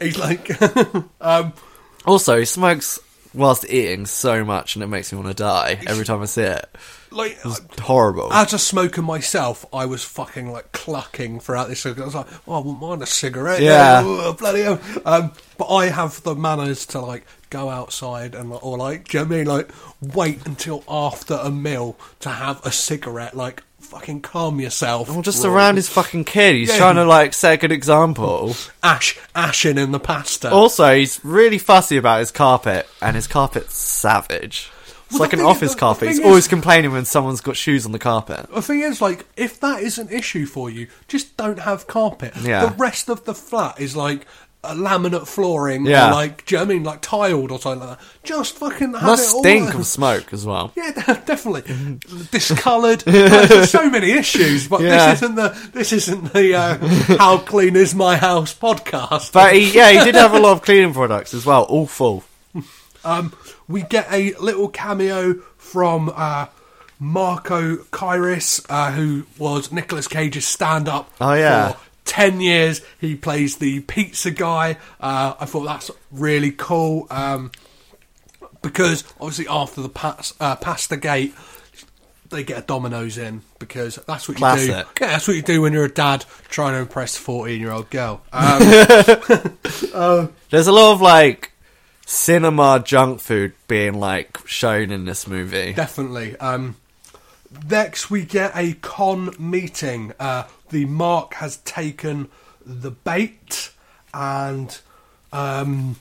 Speaker 2: He's like, um,
Speaker 3: Also, he smokes whilst eating so much and it makes me want to die every time I see it.
Speaker 2: like
Speaker 3: It's horrible.
Speaker 2: as a smoker myself, I was fucking like clucking throughout this. I was like, "Oh, I wouldn't mind a cigarette."
Speaker 3: Yeah.
Speaker 2: oh, bloody hell. Um, but I have the manners to like go outside and or like, do you know what I mean? Like, wait until after a meal to have a cigarette. Like, fucking calm yourself.
Speaker 3: Well, just around his fucking kid. He's
Speaker 2: Yeah.
Speaker 3: trying to like set a good example.
Speaker 2: ash, ashing in the pasta.
Speaker 3: Also, he's really fussy about his carpet, and his carpet's savage. It's
Speaker 2: Well,
Speaker 3: like an
Speaker 2: thing-
Speaker 3: office
Speaker 2: the- the
Speaker 3: carpet. He's
Speaker 2: thing
Speaker 3: always complaining when someone's got shoes on the carpet.
Speaker 2: The thing is, like, if that is an issue for you, just don't have carpet.
Speaker 3: Yeah.
Speaker 2: The rest of the flat is like a laminate flooring,
Speaker 3: Yeah.
Speaker 2: or like, do you know what I mean, like tiled or something like that. Just fucking have
Speaker 3: Must
Speaker 2: it
Speaker 3: stink
Speaker 2: all.
Speaker 3: of smoke as well.
Speaker 2: Yeah, definitely discoloured. Like, there's so many issues, but
Speaker 3: Yeah.
Speaker 2: this isn't the this isn't the uh, "How Clean Is My House" podcast.
Speaker 3: But he, yeah, he did have a lot of cleaning products as well, all full.
Speaker 2: Um, we get a little cameo from uh, Marco Kyris, uh, who was Nicolas Cage's stand-up.
Speaker 3: Oh, yeah.
Speaker 2: For ten years, he plays the pizza guy. Uh, I thought that's really cool um, because obviously after the pas- uh, pasta gate. They get a Domino's in because that's what you do. Yeah, that's what you do when you're a dad trying to impress a fourteen-year-old girl. Um,
Speaker 3: There's a lot of like cinema junk food being like shown in this movie.
Speaker 2: Definitely. Um, next, we get a con meeting. Uh, the mark has taken the bait, and um,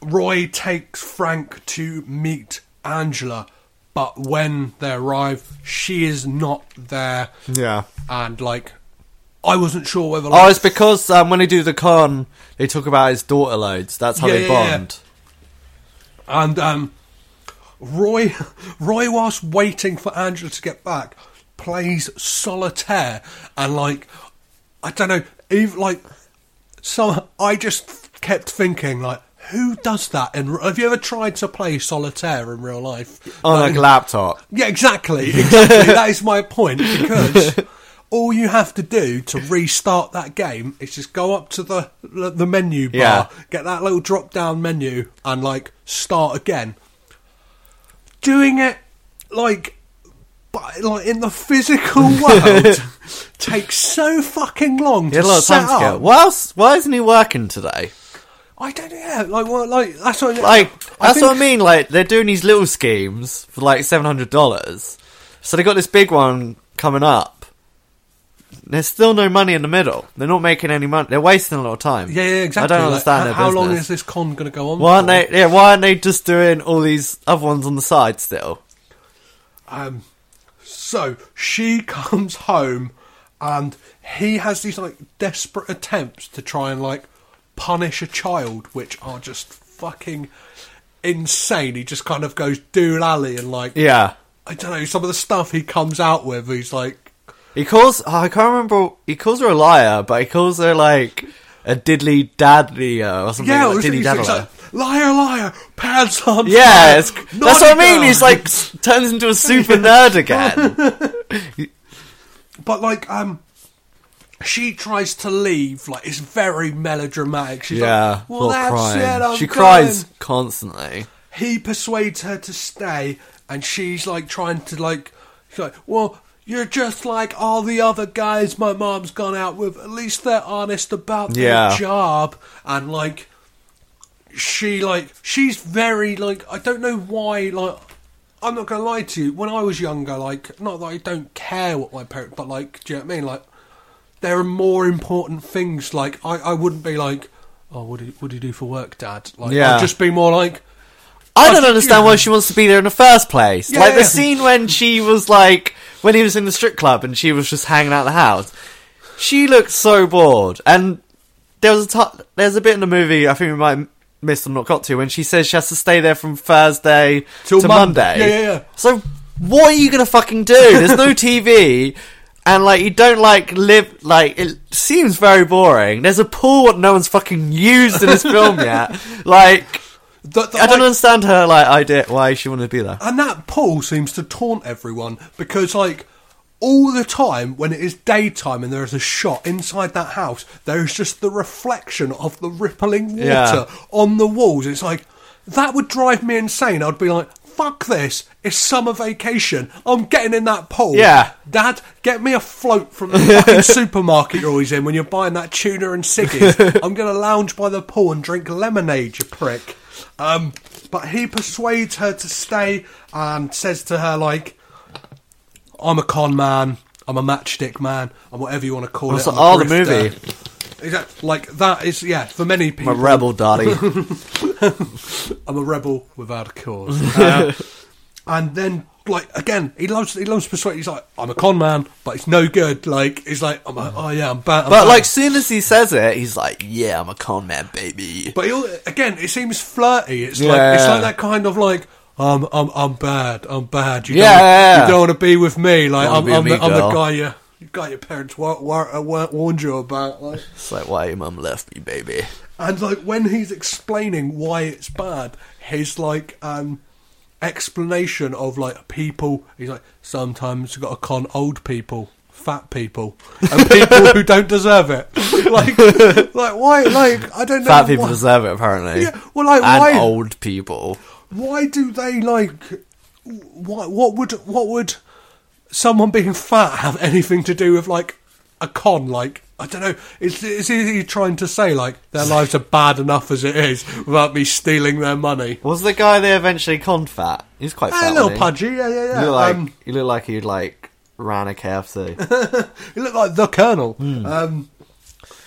Speaker 2: Roy takes Frank to meet Angela. But when they arrive, she is not there,
Speaker 3: Yeah.
Speaker 2: and like, I wasn't sure whether.
Speaker 3: Oh, it's because um, when they do the con, they talk about his daughter loads. That's how
Speaker 2: Yeah,
Speaker 3: they
Speaker 2: yeah, yeah.
Speaker 3: bond.
Speaker 2: And um, Roy, Roy, whilst waiting for Angela to get back, plays solitaire, and like, I don't know, even like, so I just kept thinking like, who does that? And have you ever tried to play solitaire in real life?
Speaker 3: On
Speaker 2: Like-
Speaker 3: a laptop.
Speaker 2: yeah, exactly, exactly. that is my point because all you have to do to restart that game is just go up to the the menu bar,
Speaker 3: Yeah.
Speaker 2: get that little drop down menu, and like start again. Doing it like. But like in the physical world, takes so fucking long to
Speaker 3: lot
Speaker 2: set up.
Speaker 3: Why else? Why isn't he working today?
Speaker 2: I don't know. Like, what? Like that's what.
Speaker 3: Like
Speaker 2: I
Speaker 3: that's what I mean. Like they're doing these little schemes for like seven hundred dollars. So they got this big one coming up. There's still no money in the middle. They're not making any money. They're wasting a lot of time.
Speaker 2: Yeah, yeah, exactly.
Speaker 3: I don't
Speaker 2: Like,
Speaker 3: understand
Speaker 2: how,
Speaker 3: their
Speaker 2: how long
Speaker 3: business.
Speaker 2: is this con going to go on?
Speaker 3: Why aren't
Speaker 2: for?
Speaker 3: they? Yeah, why aren't they just doing all these other ones on the side still?
Speaker 2: Um, so she comes home and he has these like desperate attempts to try and like punish a child, which are just fucking insane. He just kind of goes doolally and like
Speaker 3: Yeah.
Speaker 2: I don't know some of the stuff he comes out with. He's like,
Speaker 3: He calls. Oh, I can't remember. He calls her a liar, but he calls her like a diddly dadlier or something.
Speaker 2: yeah,
Speaker 3: like diddly daddler.
Speaker 2: like, liar, liar, pants on.
Speaker 3: yeah, that's what I mean.
Speaker 2: girl."
Speaker 3: He's like turns into a super nerd again.
Speaker 2: But like, um, she tries to leave. Like, it's very melodramatic. She's
Speaker 3: yeah,
Speaker 2: like, "Well, that's it. I'm
Speaker 3: she
Speaker 2: going."
Speaker 3: cries constantly.
Speaker 2: He persuades her to stay, and she's like trying to like, she's like, well. You're just like all the other guys my mom's gone out with. At least they're honest about their
Speaker 3: Yeah.
Speaker 2: job. And like, she like she's very like I don't know why like I'm not gonna lie to you. When I was younger, like not that I don't care what my parents, but like, do you know what I mean? Like, there are more important things. Like, I, I wouldn't be like, oh, what do you, what do you do for work, Dad? Like,
Speaker 3: Yeah.
Speaker 2: I'd just be more like,
Speaker 3: I
Speaker 2: Oh,
Speaker 3: don't understand why she wants to be there in the first place.
Speaker 2: Yeah,
Speaker 3: like the
Speaker 2: yeah.
Speaker 3: scene when she was like when he was in the strip club and she was just hanging out the house. She looked so bored, and there was a t- there's a bit in the movie I think we might missed or not got to when she says she has to stay there from Thursday
Speaker 2: Till
Speaker 3: to
Speaker 2: Monday.
Speaker 3: Monday.
Speaker 2: Yeah, yeah, yeah.
Speaker 3: So what are you gonna fucking do? There's no TV. And like you don't like live like it seems very boring. There's a pool what no one's fucking used in this film yet. Like
Speaker 2: the, the,
Speaker 3: I don't
Speaker 2: like-
Speaker 3: understand her like idea why she wanted to be there.
Speaker 2: And that pool seems to taunt everyone because, like, all the time when it is daytime and there is a shot inside that house, there is just the reflection of the rippling water
Speaker 3: Yeah.
Speaker 2: on the walls. It's like, that would drive me insane. I'd be like, fuck this. It's summer vacation. I'm getting in that pool.
Speaker 3: Yeah.
Speaker 2: Dad, get me a float from the fucking supermarket you're always in when you're buying that tuna and ciggies. I'm going to lounge by the pool and drink lemonade, you prick. Um, but he persuades her to stay and says to her, like, I'm a con man, I'm a matchstick man, I'm whatever you want to call it.
Speaker 3: the-
Speaker 2: I'm a
Speaker 3: oh, the
Speaker 2: grifter."
Speaker 3: movie.
Speaker 2: Exactly. Like, that is, yeah, for many people, I'm
Speaker 3: a rebel, daddy.
Speaker 2: I'm a rebel without a cause. Uh, and then, like again, he loves he loves persuade. He's like, I'm a con man, but it's no good. Like he's like, I'm a, oh yeah, I'm bad. I'm
Speaker 3: but
Speaker 2: bad."
Speaker 3: like, soon as he says it, he's like, "Yeah, I'm a con man, baby."
Speaker 2: but he'll, again, it seems flirty. It's like it's like that kind of like. I'm I'm I'm bad. I'm bad. You
Speaker 3: Yeah,
Speaker 2: don't,
Speaker 3: yeah,
Speaker 2: you don't want to be with me. Like I'm I'm, the, I'm the guy you you got your parents wa- wa- uh, wa- warned you about. Like
Speaker 3: It's like, why your mum left me, baby?
Speaker 2: And like when he's explaining why it's bad, his like um explanation of like people he's like sometimes you gotta con old people, fat people, and people who don't deserve it. like like why like I don't know
Speaker 3: Fat people
Speaker 2: why,
Speaker 3: deserve it, apparently.
Speaker 2: Yeah, well, like,
Speaker 3: and
Speaker 2: why-
Speaker 3: old people.
Speaker 2: Why do they like what what would what would someone being fat have anything to do with like a con like I don't know. Is, is he trying to say like their lives are bad enough as it is without me stealing their money?
Speaker 3: Was the guy they eventually con fat? He's quite
Speaker 2: a
Speaker 3: fat.
Speaker 2: little
Speaker 3: wasn't
Speaker 2: pudgy, yeah, yeah, yeah.
Speaker 3: He looked like
Speaker 2: um,
Speaker 3: he looked like he'd like ran a KFC.
Speaker 2: he looked like the Colonel.
Speaker 3: Hmm.
Speaker 2: Um,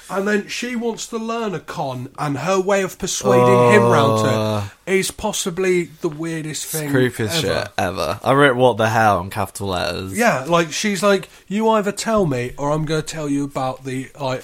Speaker 2: and then she wants to learn a con, and her way of persuading him round
Speaker 3: Uh.
Speaker 2: it is possibly the weirdest thing.
Speaker 3: Creepiest
Speaker 2: ever.
Speaker 3: shit ever. I wrote "What the hell" in capital letters.
Speaker 2: Yeah, like she's like, you either tell me or I'm going to tell you about the like,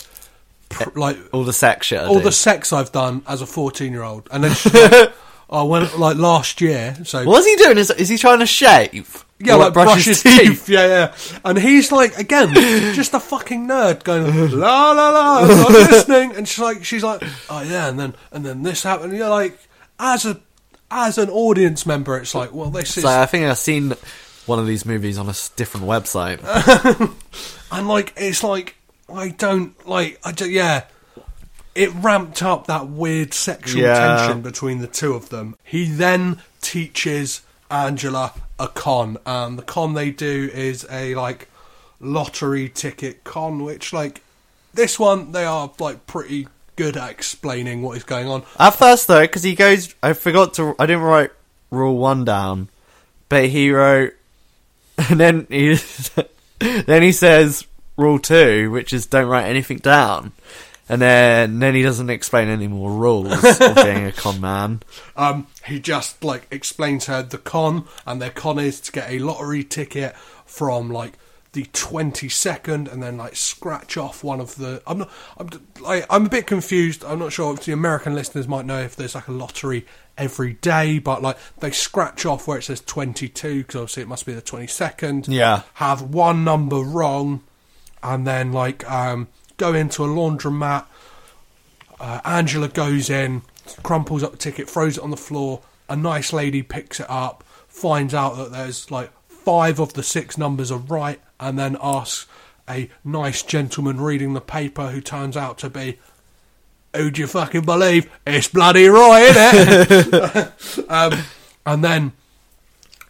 Speaker 2: like
Speaker 3: All the sex shit. I
Speaker 2: all
Speaker 3: do.
Speaker 2: the sex I've done as a 14 year old, and then she's like, I went like last year. So
Speaker 3: What's he doing? Is, is he trying to shave?
Speaker 2: Yeah,
Speaker 3: Or,
Speaker 2: like brush, his teeth. Yeah, yeah. And he's like, again, just a fucking nerd going la la la, I'm listening. And she's like, she's like, oh yeah, and then and then this happened. And you're like, as a as an audience member, it's like, well, this is
Speaker 3: So I think I've seen one of these movies on a different website.
Speaker 2: and like it's like I don't like I do, yeah. It ramped up that weird sexual
Speaker 3: Yeah.
Speaker 2: tension between the two of them. He then teaches Angela a con, and the con they do is a like lottery ticket con, which like this one they are like pretty good at explaining what is going on.
Speaker 3: At first, though, because he goes, I forgot to, I didn't write rule one down, but he wrote, and then he, then he says rule two, which is don't write anything down, and then then he doesn't explain any more rules of being a con man.
Speaker 2: Um, he just like explains her the con, and their con is to get a lottery ticket from like the 22nd and then like scratch off one of the I'm not I'm like I'm a bit confused I'm not sure if the American listeners might know if there's like a lottery every day but like they scratch off where it says 22 because obviously it must be the 22nd
Speaker 3: Yeah.
Speaker 2: have one number wrong and then like um go into a laundromat uh, Angela goes in, crumples up the ticket, throws it on the floor. A nice lady picks it up, finds out that there's like five of the six numbers are right, and then asks a nice gentleman reading the paper who turns out to be. Who'd you fucking believe? It's bloody Roy, innit? um, and then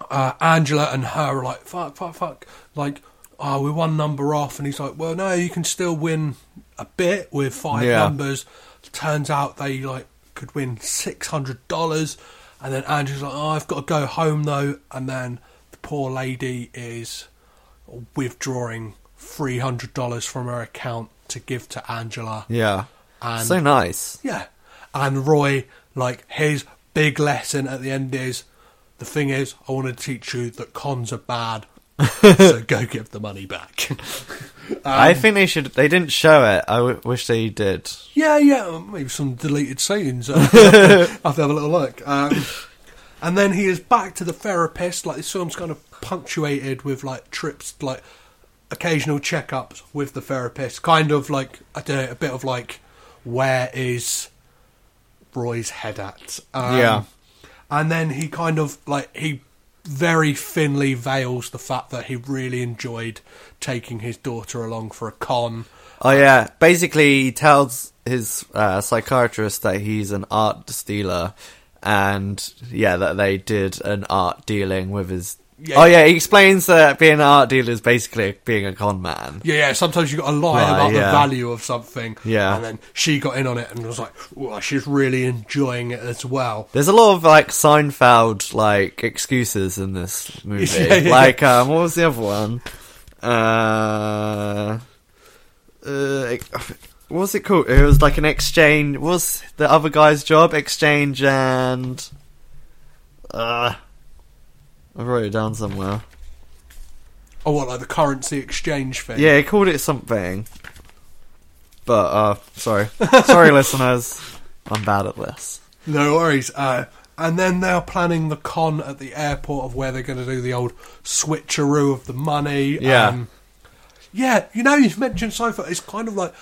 Speaker 2: uh, Angela and her are like, fuck, fuck, fuck. Like, oh, we're one number off. And he's like, well, no, you can still win a bit with five
Speaker 3: Yeah.
Speaker 2: numbers. Turns out they, like, could win $600. And then Angela's like, oh, I've got to go home, though. And then the poor lady is withdrawing $300 from her account to give to Angela.
Speaker 3: Yeah.
Speaker 2: And
Speaker 3: so nice.
Speaker 2: yeah. And Roy, like, his big lesson at the end is the thing is, I want to teach you that cons are bad. so go give the money back.
Speaker 3: I think they should. They didn't show it. I w- wish they did.
Speaker 2: yeah, yeah, maybe some deleted scenes. I'll have to have a little look. Um, and then he is back to the therapist. Like, this film's kind of punctuated with, like, trips, like, occasional checkups with the therapist. Kind of like, I don't know, a bit of like, where is Roy's head at? Um,
Speaker 3: Yeah.
Speaker 2: And then he kind of like he very thinly veils the fact that he really enjoyed taking his daughter along for a con.
Speaker 3: Oh yeah. Basically, he tells his uh, psychiatrist that he's an art dealer, and yeah, that they did an art dealing with his.
Speaker 2: Yeah.
Speaker 3: Oh yeah, he explains that being an art dealer is basically being a con man.
Speaker 2: Yeah, yeah. Sometimes you got to lie
Speaker 3: Right,
Speaker 2: about the value of something.
Speaker 3: Yeah.
Speaker 2: And then she got in on it and was like, well, she's really enjoying it as well.
Speaker 3: There's a lot of like Seinfeld like excuses in this movie.
Speaker 2: Yeah, yeah,
Speaker 3: like um, what was the other one? Uh, uh, what was it called? It was like an exchange. What was the other guy's job? Exchange and uh, I wrote it down somewhere.
Speaker 2: Oh, what like the currency exchange thing?
Speaker 3: Yeah, he called it something. But uh, sorry, sorry, listeners, I'm bad at this.
Speaker 2: No worries. Uh, and then they're planning the con at the airport of where they're going to do the old switcheroo of the money.
Speaker 3: Yeah.
Speaker 2: Um, yeah, you know, you've mentioned Seinfeld. It's kind of like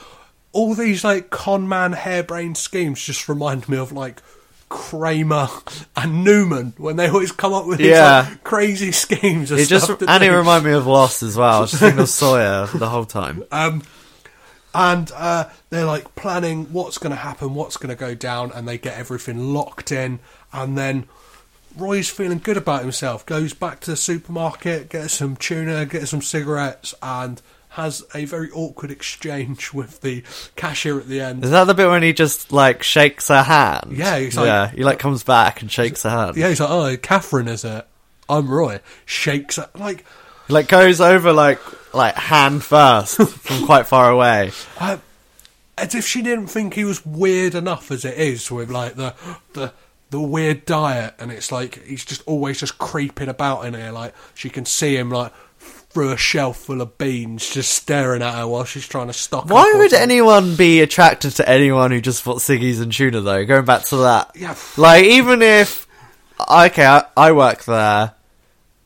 Speaker 2: all these like con man harebrained schemes just remind me of like Kramer and Newman when they always come up with these like, crazy schemes. And
Speaker 3: It just and it reminded me of Lost as well. I was just thinking of Sawyer the whole time.
Speaker 2: Um, and uh, they're like planning what's going to happen, what's going to go down, and they get everything locked in. And then Roy's feeling good about himself, goes back to the supermarket, gets some tuna, gets some cigarettes, and has a very awkward exchange with the cashier at the end.
Speaker 3: Is that the bit when he just like shakes her hand?
Speaker 2: Yeah, he's like-
Speaker 3: yeah. He like comes back and shakes her hand.
Speaker 2: Yeah, he's like, "Oh, Catherine is it? I'm Roy." Shakes it like.
Speaker 3: He, like goes over like like hand first from quite far away.
Speaker 2: Uh, as if she didn't think he was weird enough as it is with like the the the weird diet and it's like he's just always just creeping about in here like she can see him like through a shelf full of beans just staring at her while she's trying to stock
Speaker 3: Why would anyone be attracted to anyone who just bought ciggies and tuna though? Going back to that,
Speaker 2: Yeah.
Speaker 3: Like even if okay, I, I work there.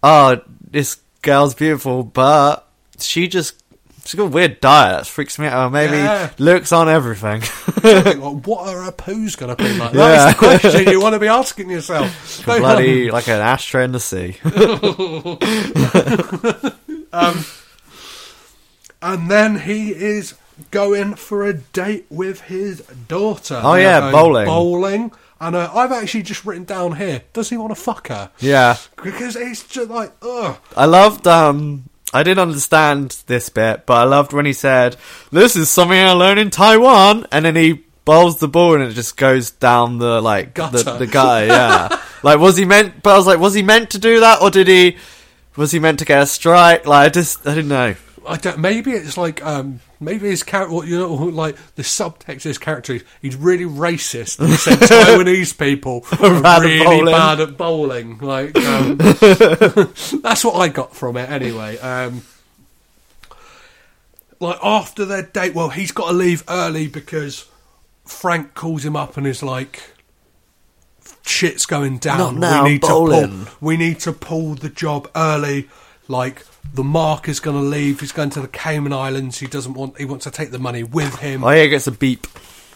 Speaker 3: Oh, this girl's beautiful, but she just she's got a weird diet. That freaks me out. Or maybe
Speaker 2: Yeah.
Speaker 3: looks on everything.
Speaker 2: Like, what are her poos going to be like
Speaker 3: Yeah.
Speaker 2: that's the question you want to be asking yourself
Speaker 3: Bloody like an ashtray in the sea.
Speaker 2: and then he is going for a date with his daughter
Speaker 3: Oh, yeah, bowling.
Speaker 2: bowling and uh, I've actually just written down here does he want to fuck her
Speaker 3: Yeah.
Speaker 2: because it's just like ugh
Speaker 3: I loved um I didn't understand this bit, but I loved when he said, This is something I learned in Taiwan and then he bowls the ball and it just goes down the like
Speaker 2: Gutter.
Speaker 3: the, the gutter, yeah. like was he meant but I was like, was he meant to do that or did he was he meant to get a strike? Like I just I didn't know.
Speaker 2: I don't, maybe it's like um, maybe his character, you know, like the subtext of his character is he's really racist. and He said Taiwanese people are
Speaker 3: Bad at
Speaker 2: really
Speaker 3: bowling.
Speaker 2: bad at bowling. Like um, that's what I got from it anyway. Um, like after their date, well, he's got to leave early because Frank calls him up and is like, "Shit's going down.
Speaker 3: Not now,
Speaker 2: we need
Speaker 3: bowling."
Speaker 2: to pull. We need to pull the job early. Like the Mark is going to leave. He's going to the Cayman Islands. He doesn't want. He wants to take the money with him.
Speaker 3: Oh, yeah, it gets a beep.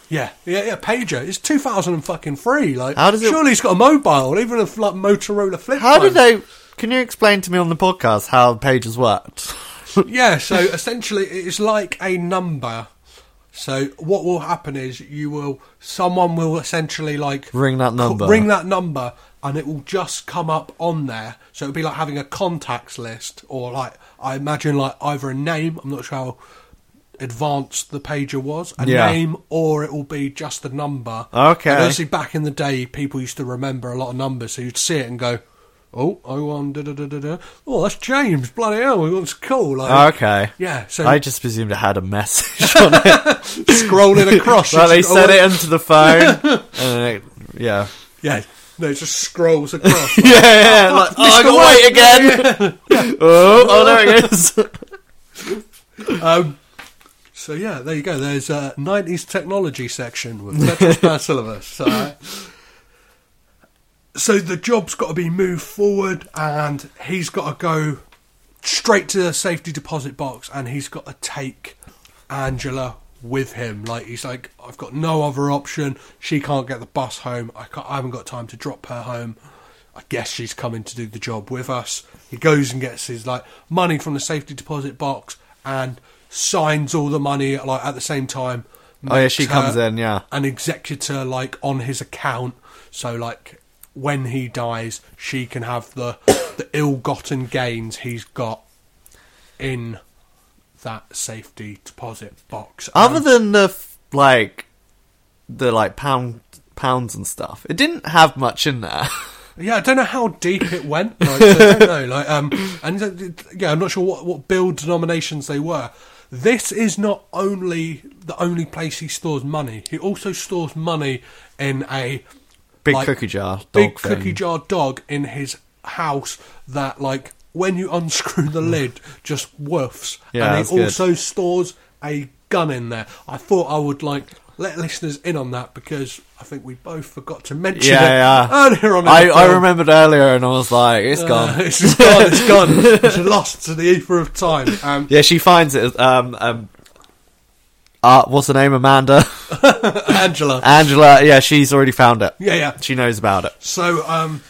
Speaker 2: Yeah, yeah, yeah. Pager. It's two thousand and fucking three. Like,
Speaker 3: How does it-
Speaker 2: Surely he's got a mobile, even a like Motorola flip.
Speaker 3: How did
Speaker 2: phone.
Speaker 3: they? Can you explain to me on the podcast how pages worked?
Speaker 2: Yeah. So essentially, it's like a number. So what will happen is you will someone will essentially like
Speaker 3: Ring that number.
Speaker 2: ring that number, and it will just come up on there. So it'll be like having a contacts list, or like I imagine like either a name. I'm not sure how advanced the pager was, a
Speaker 3: Yeah.
Speaker 2: name, or it will be just a number.
Speaker 3: Okay.
Speaker 2: And obviously, back in the day, people used to remember a lot of numbers, so you'd see it and go. Oh, oh, one, da, da, da, da, da. Oh, that's James. Bloody hell, that's cool. Like,
Speaker 3: okay.
Speaker 2: Yeah, so
Speaker 3: I just presumed it had a message on it.
Speaker 2: scrolling across.
Speaker 3: well, they set
Speaker 2: oh,
Speaker 3: it into the phone, and it, yeah.
Speaker 2: Yeah, no, it just scrolls across.
Speaker 3: Yeah, yeah, like, oh, I gotta wait again. oh, oh, there it is.
Speaker 2: Um, so yeah, there you go. There's a 90s technology section with Tetris Bacillus. Uh, so the job's got to be moved forward, and he's got to go straight to the safety deposit box, and he's got to take Angela with him. Like he's like, I've got no other option. She can't get the bus home. I, I haven't got time to drop her home. I guess she's coming to do the job with us. He goes and gets his like money from the safety deposit box and signs all the money like at the same time.
Speaker 3: Oh, yeah, she comes in, yeah.
Speaker 2: An executor like on his account, so like when he dies, she can have the the ill-gotten gains he's got in that safety deposit box.
Speaker 3: Other
Speaker 2: Um,
Speaker 3: than the f- like, the like pound pounds and stuff, it didn't have much in there.
Speaker 2: Yeah, I don't know how deep it went. Like, I don't know. Like, um, and uh, yeah, I'm not sure what what bill denominations they were. This is not only the only place he stores money. He also stores money in a
Speaker 3: Big
Speaker 2: like,
Speaker 3: cookie jar, dog
Speaker 2: big
Speaker 3: thing.
Speaker 2: cookie jar dog in his house that, like, when you unscrew the lid, just woofs.
Speaker 3: Yeah,
Speaker 2: and
Speaker 3: that's
Speaker 2: he
Speaker 3: good.
Speaker 2: also stores a gun in there. I thought I would like let listeners in on that because I think we both forgot to mention
Speaker 3: Yeah,
Speaker 2: it
Speaker 3: yeah.
Speaker 2: earlier on.
Speaker 3: I, I remembered earlier, and I was like, it's
Speaker 2: Uh,
Speaker 3: gone.
Speaker 2: it's gone. It's gone. It's lost to the ether of time. Um,
Speaker 3: Yeah, she finds it. Um, um, uh, what's her name? Amanda,
Speaker 2: Angela.
Speaker 3: Angela. Yeah, she's already found it.
Speaker 2: Yeah, yeah.
Speaker 3: She knows about it.
Speaker 2: So, um,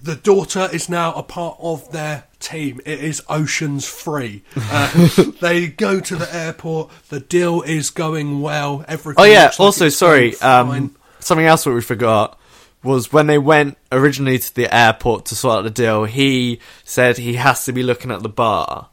Speaker 2: the daughter is now a part of their team. It is Ocean's Free. Uh, they go to the airport. The deal is going well. Everything.
Speaker 3: Oh yeah.
Speaker 2: looks like
Speaker 3: Also, sorry. Um, something else that we forgot was when they went originally to the airport to sort out the deal. He said he has to be looking at the bar.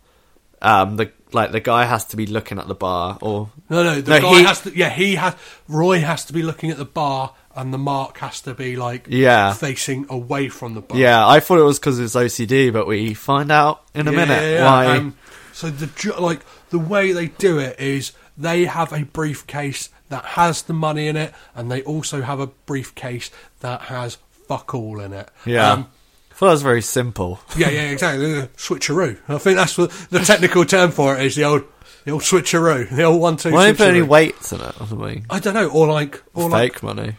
Speaker 3: Um, the like the guy has to be looking at the bar, or
Speaker 2: no, no. The
Speaker 3: No,
Speaker 2: guy
Speaker 3: he-
Speaker 2: has to. Yeah, he has. Roy has to be looking at the bar, and the mark has to be like
Speaker 3: Yeah.
Speaker 2: facing away from the bar.
Speaker 3: yeah. I thought it was because it's OCD, but we find out in a
Speaker 2: Yeah,
Speaker 3: minute
Speaker 2: yeah, yeah.
Speaker 3: why.
Speaker 2: Um, so the like the way they do it is they have a briefcase that has the money in it, and they also have a briefcase that has fuck all in it.
Speaker 3: yeah.
Speaker 2: Um,
Speaker 3: I thought it was very simple.
Speaker 2: yeah, yeah, exactly. Switcheroo. I think that's what the technical term for it is the old, the old switcheroo, the old one two.
Speaker 3: Why don't put any weights in it or something?
Speaker 2: I don't know, or like, or like
Speaker 3: Fake money.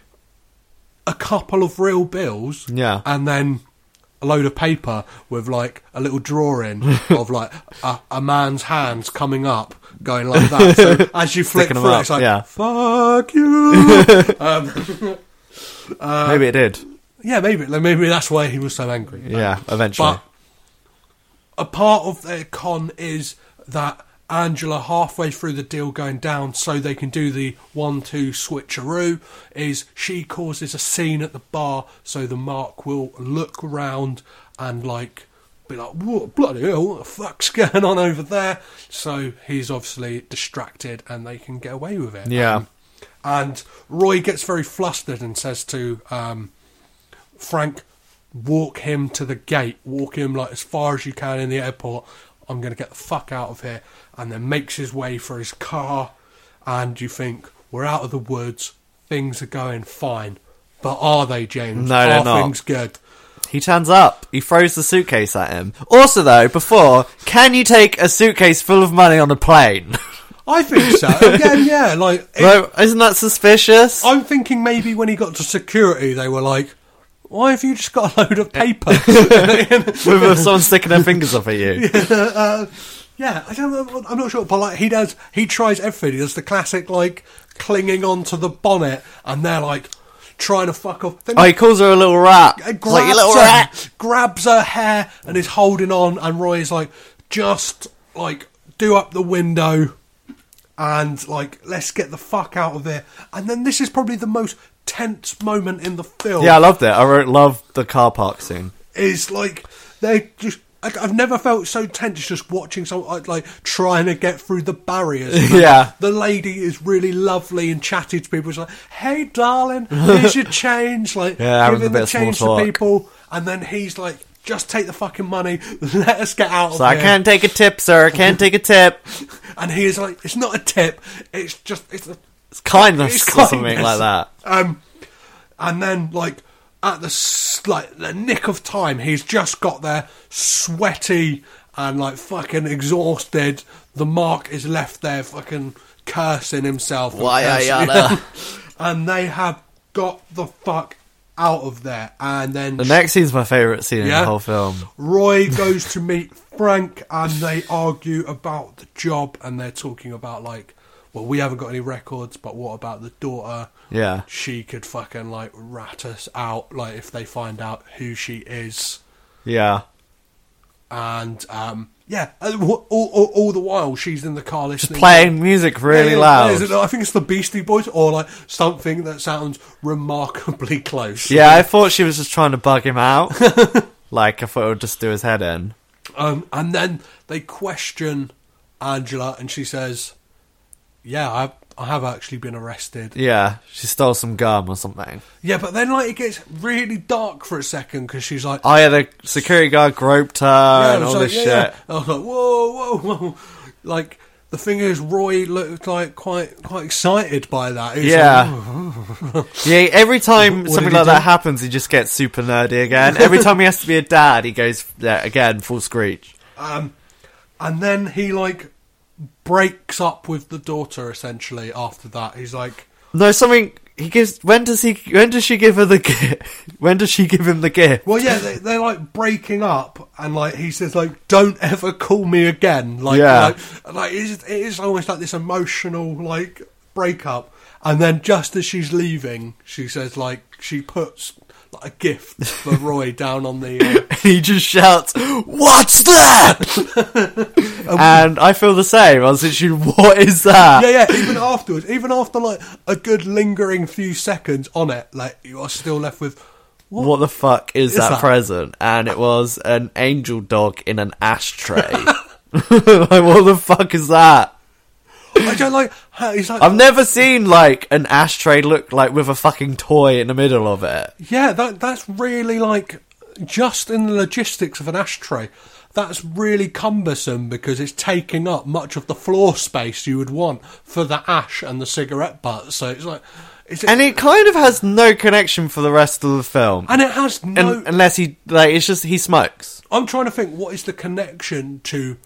Speaker 2: a couple of real bills.
Speaker 3: Yeah.
Speaker 2: and then a load of paper with like a little drawing of like a, a man's hands coming up, going like that. So as you flick
Speaker 3: Sticking
Speaker 2: through, it,
Speaker 3: up,
Speaker 2: it's like
Speaker 3: yeah.
Speaker 2: "fuck you." um, uh,
Speaker 3: Maybe it did.
Speaker 2: Yeah, maybe like, maybe that's why he was so angry.
Speaker 3: Yeah, eventually.
Speaker 2: But a part of their con is that Angela, halfway through the deal going down, so they can do the one-two switcheroo, is she causes a scene at the bar, so the Mark will look around and like be like, "What bloody hell? What the fuck's going on over there?" So he's obviously distracted, and they can get away with it.
Speaker 3: Yeah.
Speaker 2: Um, and Roy gets very flustered and says to um, Frank, walk him to the gate, walk him like as far as you can in the airport. I'm going to get the fuck out of here. And then makes his way for his car. And you think, we're out of the woods, things are going fine. But are they, James?
Speaker 3: No, they're not.
Speaker 2: things good?
Speaker 3: He turns up. He throws the suitcase at him. Also, though, before, can you take a suitcase full of money on a plane?
Speaker 2: I think so. Again, yeah, like it-
Speaker 3: no, isn't that suspicious?
Speaker 2: I'm thinking maybe when he got to security, they were like, "Why have you just got a load of paper?"
Speaker 3: With someone sticking their fingers up at you.
Speaker 2: yeah, uh, I don't. I'm not sure, but like he does, he tries everything. He does the classic like clinging onto the bonnet, and they're like trying to fuck off. Then
Speaker 3: Oh, he calls her a little rat. It's like, you
Speaker 2: grabs,
Speaker 3: little
Speaker 2: her,
Speaker 3: rat.
Speaker 2: grabs her hair and is holding on, and Roy is like, just like do up the window and like let's get the fuck out of here. And then this is probably the most tense moment in the film.
Speaker 3: Yeah, I loved it. I wrote, loved the car park scene.
Speaker 2: is like they just. I- I've never felt so tense just watching someone like, trying to get through the barriers.
Speaker 3: Yeah.
Speaker 2: the lady is really lovely and chatty to people. She's like, "Hey, darling, here's your change." Like
Speaker 3: Yeah,
Speaker 2: giving the change to people, and then he's like, "Just take the fucking money. Let us get out of
Speaker 3: So I
Speaker 2: here."
Speaker 3: can't take a tip, sir. I can't take a tip.
Speaker 2: And he is like, "It's not a tip. It's just it's a
Speaker 3: It's kindness
Speaker 2: It's
Speaker 3: or something like that.
Speaker 2: Um, and then like at the like the nick of time, he's just got there, sweaty and like fucking exhausted. The mark is left there, fucking cursing himself. and
Speaker 3: Why
Speaker 2: cursing-
Speaker 3: yada.
Speaker 2: and they have got the fuck out of there. And then
Speaker 3: The next scene's my favourite scene in the whole film.
Speaker 2: Roy goes to meet Frank and they argue about the job and they're talking about like well we haven't got any records but what about the daughter
Speaker 3: Yeah.
Speaker 2: she could fucking like rat us out like if they find out who she is
Speaker 3: Yeah.
Speaker 2: and um yeah all, all, all, all the while she's in the car listening
Speaker 3: Playing music really
Speaker 2: Yeah,
Speaker 3: loud.
Speaker 2: is it- I think it's the Beastie Boys or like something that sounds remarkably close
Speaker 3: Yeah, I thought she was just trying to bug him out. like, I thought it would just do his head in.
Speaker 2: Um, and then they question Angela, and she says, "Yeah, I, I have actually been arrested."
Speaker 3: Yeah, she stole some gum or something.
Speaker 2: Yeah, but then like it gets really dark for a second because she's like,
Speaker 3: Oh yeah, the security guard groped her
Speaker 2: Yeah,
Speaker 3: and all
Speaker 2: like,
Speaker 3: this
Speaker 2: yeah,
Speaker 3: shit.
Speaker 2: yeah. I was like, whoa, whoa, whoa! Like the thing is, Roy looked like quite quite excited by that. He was
Speaker 3: Yeah.
Speaker 2: like,
Speaker 3: Yeah, every time something like that happens, he just gets super nerdy again. Every time he has to be a dad, he goes yeah, again full screech.
Speaker 2: um, and then he like breaks up with the daughter essentially. After that, he's like.
Speaker 3: No, something he gives. When does he? When does she give her the gift? When does she give him the gift?
Speaker 2: Well, yeah, they, they're like breaking up, and like he says, like, "Don't ever call me again." Like,
Speaker 3: Yeah.
Speaker 2: like, like it is almost like this emotional like breakup. And then just as she's leaving, she says, like, she puts like a gift for Roy down on the. Uh,
Speaker 3: he just shouts, "What's that?" and I feel the same. I was thinking, "What is that?"
Speaker 2: yeah, yeah. Even afterwards, even after like a good lingering few seconds on it, like you are still left with.
Speaker 3: What the fuck is,
Speaker 2: is
Speaker 3: that,
Speaker 2: that?
Speaker 3: present? And it was an angel dog in an ashtray. like, what the fuck is that?
Speaker 2: I don't like. how He's like.
Speaker 3: I've never seen like an ashtray look like with a fucking toy in the middle of it.
Speaker 2: Yeah, that that's really like just in the logistics of an ashtray. That's really cumbersome because it's taking up much of the floor space you would want for the ash and the cigarette butts. So it's like, it's,
Speaker 3: And it kind of has no connection for the rest of the film.
Speaker 2: and it has no.
Speaker 3: Un- unless he like it's just he smokes.
Speaker 2: I'm trying to think what is the connection to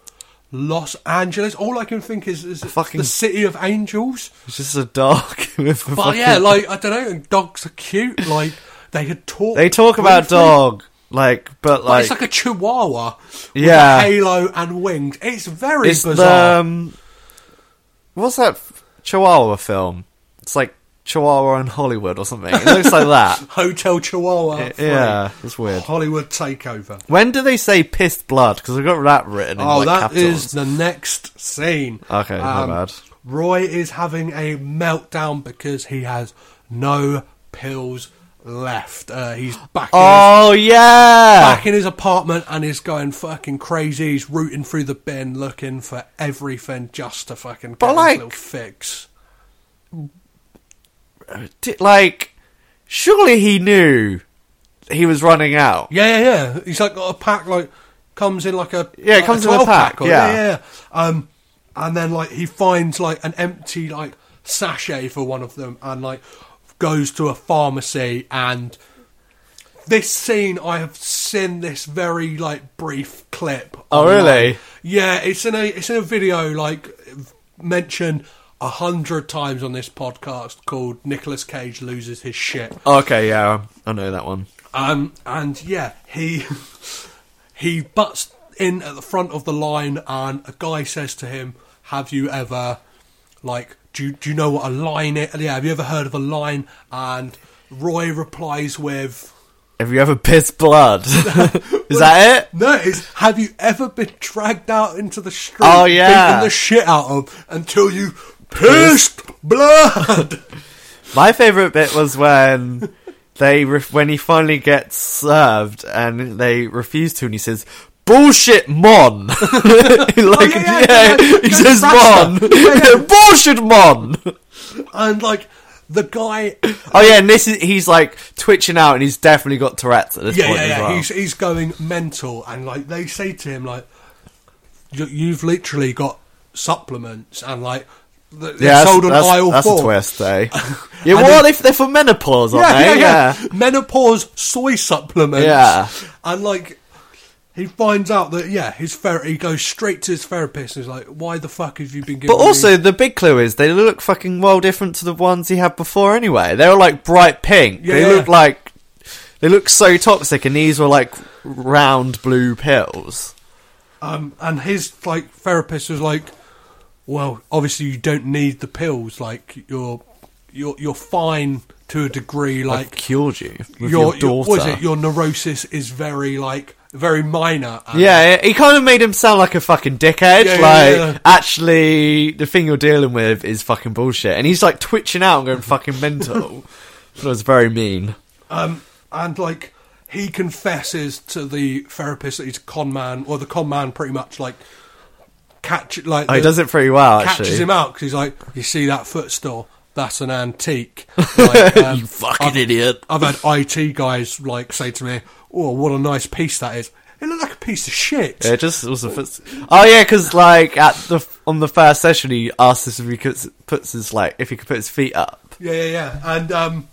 Speaker 2: Los Angeles. All I can think is, is
Speaker 3: fucking-
Speaker 2: the city of angels.
Speaker 3: It's just a dog with a
Speaker 2: But
Speaker 3: fucking-
Speaker 2: yeah, like I don't know, And dogs are cute. Like they had talked.
Speaker 3: they talk about
Speaker 2: briefly.
Speaker 3: dog like but
Speaker 2: But
Speaker 3: like,
Speaker 2: it's like a chihuahua with
Speaker 3: Yeah.
Speaker 2: a halo and wings. It's very
Speaker 3: it's the
Speaker 2: bizarre.
Speaker 3: um, what's that Chihuahua film? It's like Chihuahua in Hollywood or something. It looks like that.
Speaker 2: Hotel Chihuahua. free.
Speaker 3: Yeah, it's weird.
Speaker 2: Hollywood takeover.
Speaker 3: When do they say pissed blood? Because I've got that written in
Speaker 2: Oh,
Speaker 3: like
Speaker 2: that is
Speaker 3: capitals.
Speaker 2: the next scene.
Speaker 3: Okay, my bad.
Speaker 2: Roy is having a meltdown because he has no pills left. Uh, he's back. in his,
Speaker 3: Oh yeah,
Speaker 2: back in his apartment and he's going fucking crazy. He's rooting through the bin looking for everything just to fucking get
Speaker 3: But,
Speaker 2: his
Speaker 3: like-
Speaker 2: little fix.
Speaker 3: Like surely he knew he was running out.
Speaker 2: Yeah, yeah, yeah. He's like got a pack like comes in like a
Speaker 3: Yeah, it
Speaker 2: like
Speaker 3: comes in a
Speaker 2: 12
Speaker 3: pack,
Speaker 2: or-
Speaker 3: yeah.
Speaker 2: yeah, yeah. Um, and then like he finds like an empty like sachet for one of them, and like goes to a pharmacy and this scene, I have seen this very like brief clip.
Speaker 3: Oh,
Speaker 2: online.
Speaker 3: really?
Speaker 2: Yeah, it's in a it's in a video like mentioned a hundred times on this podcast called Nicolas Cage loses his shit.
Speaker 3: Okay, yeah, I know that one.
Speaker 2: Um, and yeah, he he butts in at the front of the line, and a guy says to him, "Have you ever like do you, do you know what a line is? Yeah, have you ever heard of a line?" And Roy replies with.
Speaker 3: Have you ever pissed blood? Is that it?
Speaker 2: No, it's have you ever been dragged out into the street,
Speaker 3: Oh, yeah.
Speaker 2: beaten the shit out of until you pissed blood?
Speaker 3: My favourite bit was when they ref- when he finally gets served and they refuse to, and he says. Bullshit, mon. like,
Speaker 2: Oh, yeah, yeah,
Speaker 3: yeah,
Speaker 2: yeah,
Speaker 3: he says mon. Bullshit, mon.
Speaker 2: and like the guy,
Speaker 3: Oh yeah, and this is he's like twitching out, and he's definitely got Tourette's at this
Speaker 2: yeah,
Speaker 3: point
Speaker 2: yeah, yeah,
Speaker 3: well.
Speaker 2: he's he's going mental, and like they say to him, like you've literally got supplements, and like th- they're
Speaker 3: yeah,
Speaker 2: sold on
Speaker 3: that's,
Speaker 2: aisle
Speaker 3: that's
Speaker 2: four.
Speaker 3: a twist, eh? yeah,
Speaker 2: then-
Speaker 3: they, they're for menopause, aren't
Speaker 2: Yeah,
Speaker 3: they?
Speaker 2: yeah, yeah, Menopause soy supplements.
Speaker 3: Yeah.
Speaker 2: and like. He finds out that yeah, his ther- he goes straight to his therapist and is like, "Why the fuck have you been giving?"
Speaker 3: But
Speaker 2: me
Speaker 3: also, the big clue is they look fucking well different to the ones he had before. Anyway, they were like bright pink.
Speaker 2: Yeah,
Speaker 3: they
Speaker 2: yeah.
Speaker 3: look like they look so toxic, and these were like round blue pills.
Speaker 2: Um, and his like therapist was like, "Well, obviously you don't need the pills. Like you're you're you're fine to a degree.
Speaker 3: Like
Speaker 2: Like
Speaker 3: cured you
Speaker 2: your,
Speaker 3: your daughter.
Speaker 2: was it your neurosis is very like very minor. And,
Speaker 3: yeah, he kind of made him sound like a fucking dickhead.
Speaker 2: Yeah, yeah,
Speaker 3: like,
Speaker 2: yeah.
Speaker 3: actually, the thing you're dealing with is fucking bullshit. And he's like twitching out and going fucking mental. It was very mean.
Speaker 2: Um, and like he confesses to the therapist that he's a con man, or the con man pretty much like catch like
Speaker 3: Oh, he does it pretty well,
Speaker 2: catches
Speaker 3: actually.
Speaker 2: him out because he's like, "You see that footstool? That's an antique." Like, um,
Speaker 3: You fucking
Speaker 2: I've-
Speaker 3: idiot.
Speaker 2: I've had IT guys like say to me, "Oh, what a nice piece that is." It looked like a piece of shit.
Speaker 3: Yeah, it just was a foot. Oh yeah, because like at the on the first session, he asked us if he could puts his like if he could put his feet up.
Speaker 2: Yeah, yeah, yeah. And um,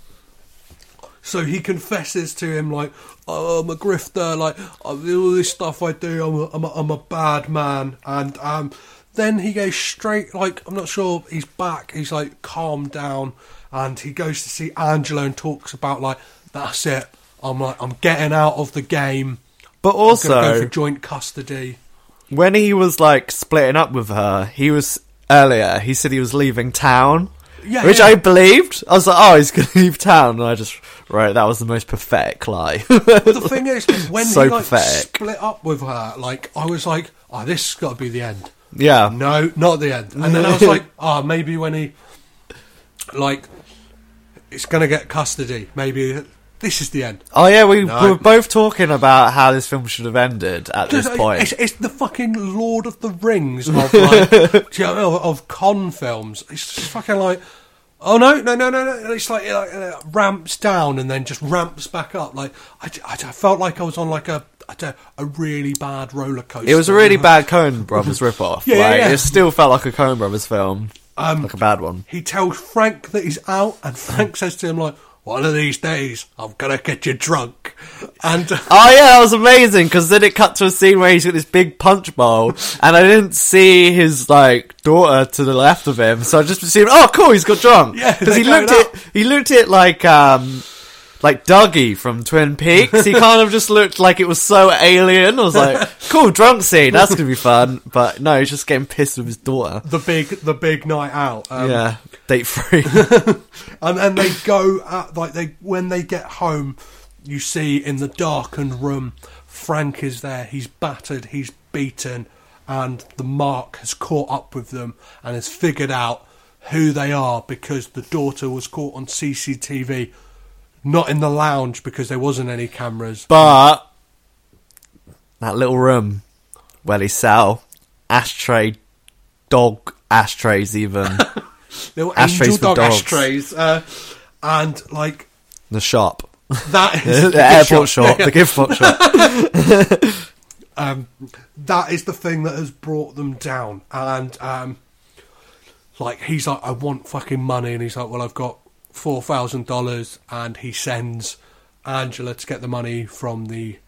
Speaker 2: so he confesses to him like, oh, "I'm a grifter. Like all this stuff I do. I'm a, I'm a, I'm a bad man." And um, then he goes straight like I'm not sure he's back. He's like calmed down, and he goes to see Angela and talks about like, "That's it. I'm like I'm getting out of the game.
Speaker 3: But also,
Speaker 2: go for joint custody."
Speaker 3: when he was like splitting up with her, he was earlier. He said he was leaving town,
Speaker 2: Yeah,
Speaker 3: which
Speaker 2: yeah.
Speaker 3: I believed. I was like, oh, he's going to leave town, and I just right. That was the most pathetic lie.
Speaker 2: the thing is, when
Speaker 3: So
Speaker 2: he like
Speaker 3: pathetic.
Speaker 2: split up with her, like I was like, "Oh, this has got to be the end."
Speaker 3: yeah,
Speaker 2: No, not the end. And then I was like, oh, maybe when he, like, it's going to get custody. Maybe this is the end.
Speaker 3: Oh yeah, we,
Speaker 2: No.
Speaker 3: we were both talking about how this film should have ended at this
Speaker 2: Just,
Speaker 3: point.
Speaker 2: It's, it's the fucking Lord of the Rings of like, you know, of, con films. It's just fucking like, oh no, no, no, no, no. It's like it, like, uh, ramps down and then just ramps back up. Like I, I, I felt like I was on like a don't, a really bad roller coaster.
Speaker 3: It was a really bad Coen Brothers ripoff.
Speaker 2: Yeah, yeah, yeah.
Speaker 3: It still felt like a Coen Brothers film,
Speaker 2: Um,
Speaker 3: like a bad one.
Speaker 2: he tells Frank that he's out, and Frank says to him like, "One of these days, I'm gonna get you drunk." And uh,
Speaker 3: Oh yeah, that was amazing because then it cut to a scene where he's got this big punch bowl, and I didn't see his like daughter to the left of him, so I just assumed, oh cool, he's got drunk.
Speaker 2: Yeah,
Speaker 3: because he looked it, he looked it like um. Like Dougie from Twin Peaks, he kind of just looked like it was so alien. I was like, "Cool, drunk scene, that's gonna be fun." But no, he's just getting pissed with his daughter.
Speaker 2: the big, the big night out. Um,
Speaker 3: yeah, date free.
Speaker 2: and then they go at, like they when they get home, you see in the darkened room, Frank is there. He's battered. He's beaten, and the mark has caught up with them and has figured out who they are because the daughter was caught on CCTV. Not in the lounge because there wasn't any cameras.
Speaker 3: But that little room where they sell ashtray, dog ashtrays, even
Speaker 2: were
Speaker 3: Ashtrays
Speaker 2: angel dog
Speaker 3: dogs.
Speaker 2: ashtrays, uh, and like
Speaker 3: the shop,
Speaker 2: that is
Speaker 3: the,
Speaker 2: the
Speaker 3: airport
Speaker 2: shop.
Speaker 3: shop, the gift shop.
Speaker 2: um, that is the thing that has brought them down. And um, like he's like, I want fucking money, and he's like, well, I've got four thousand dollars, and he sends Angela to get the money from the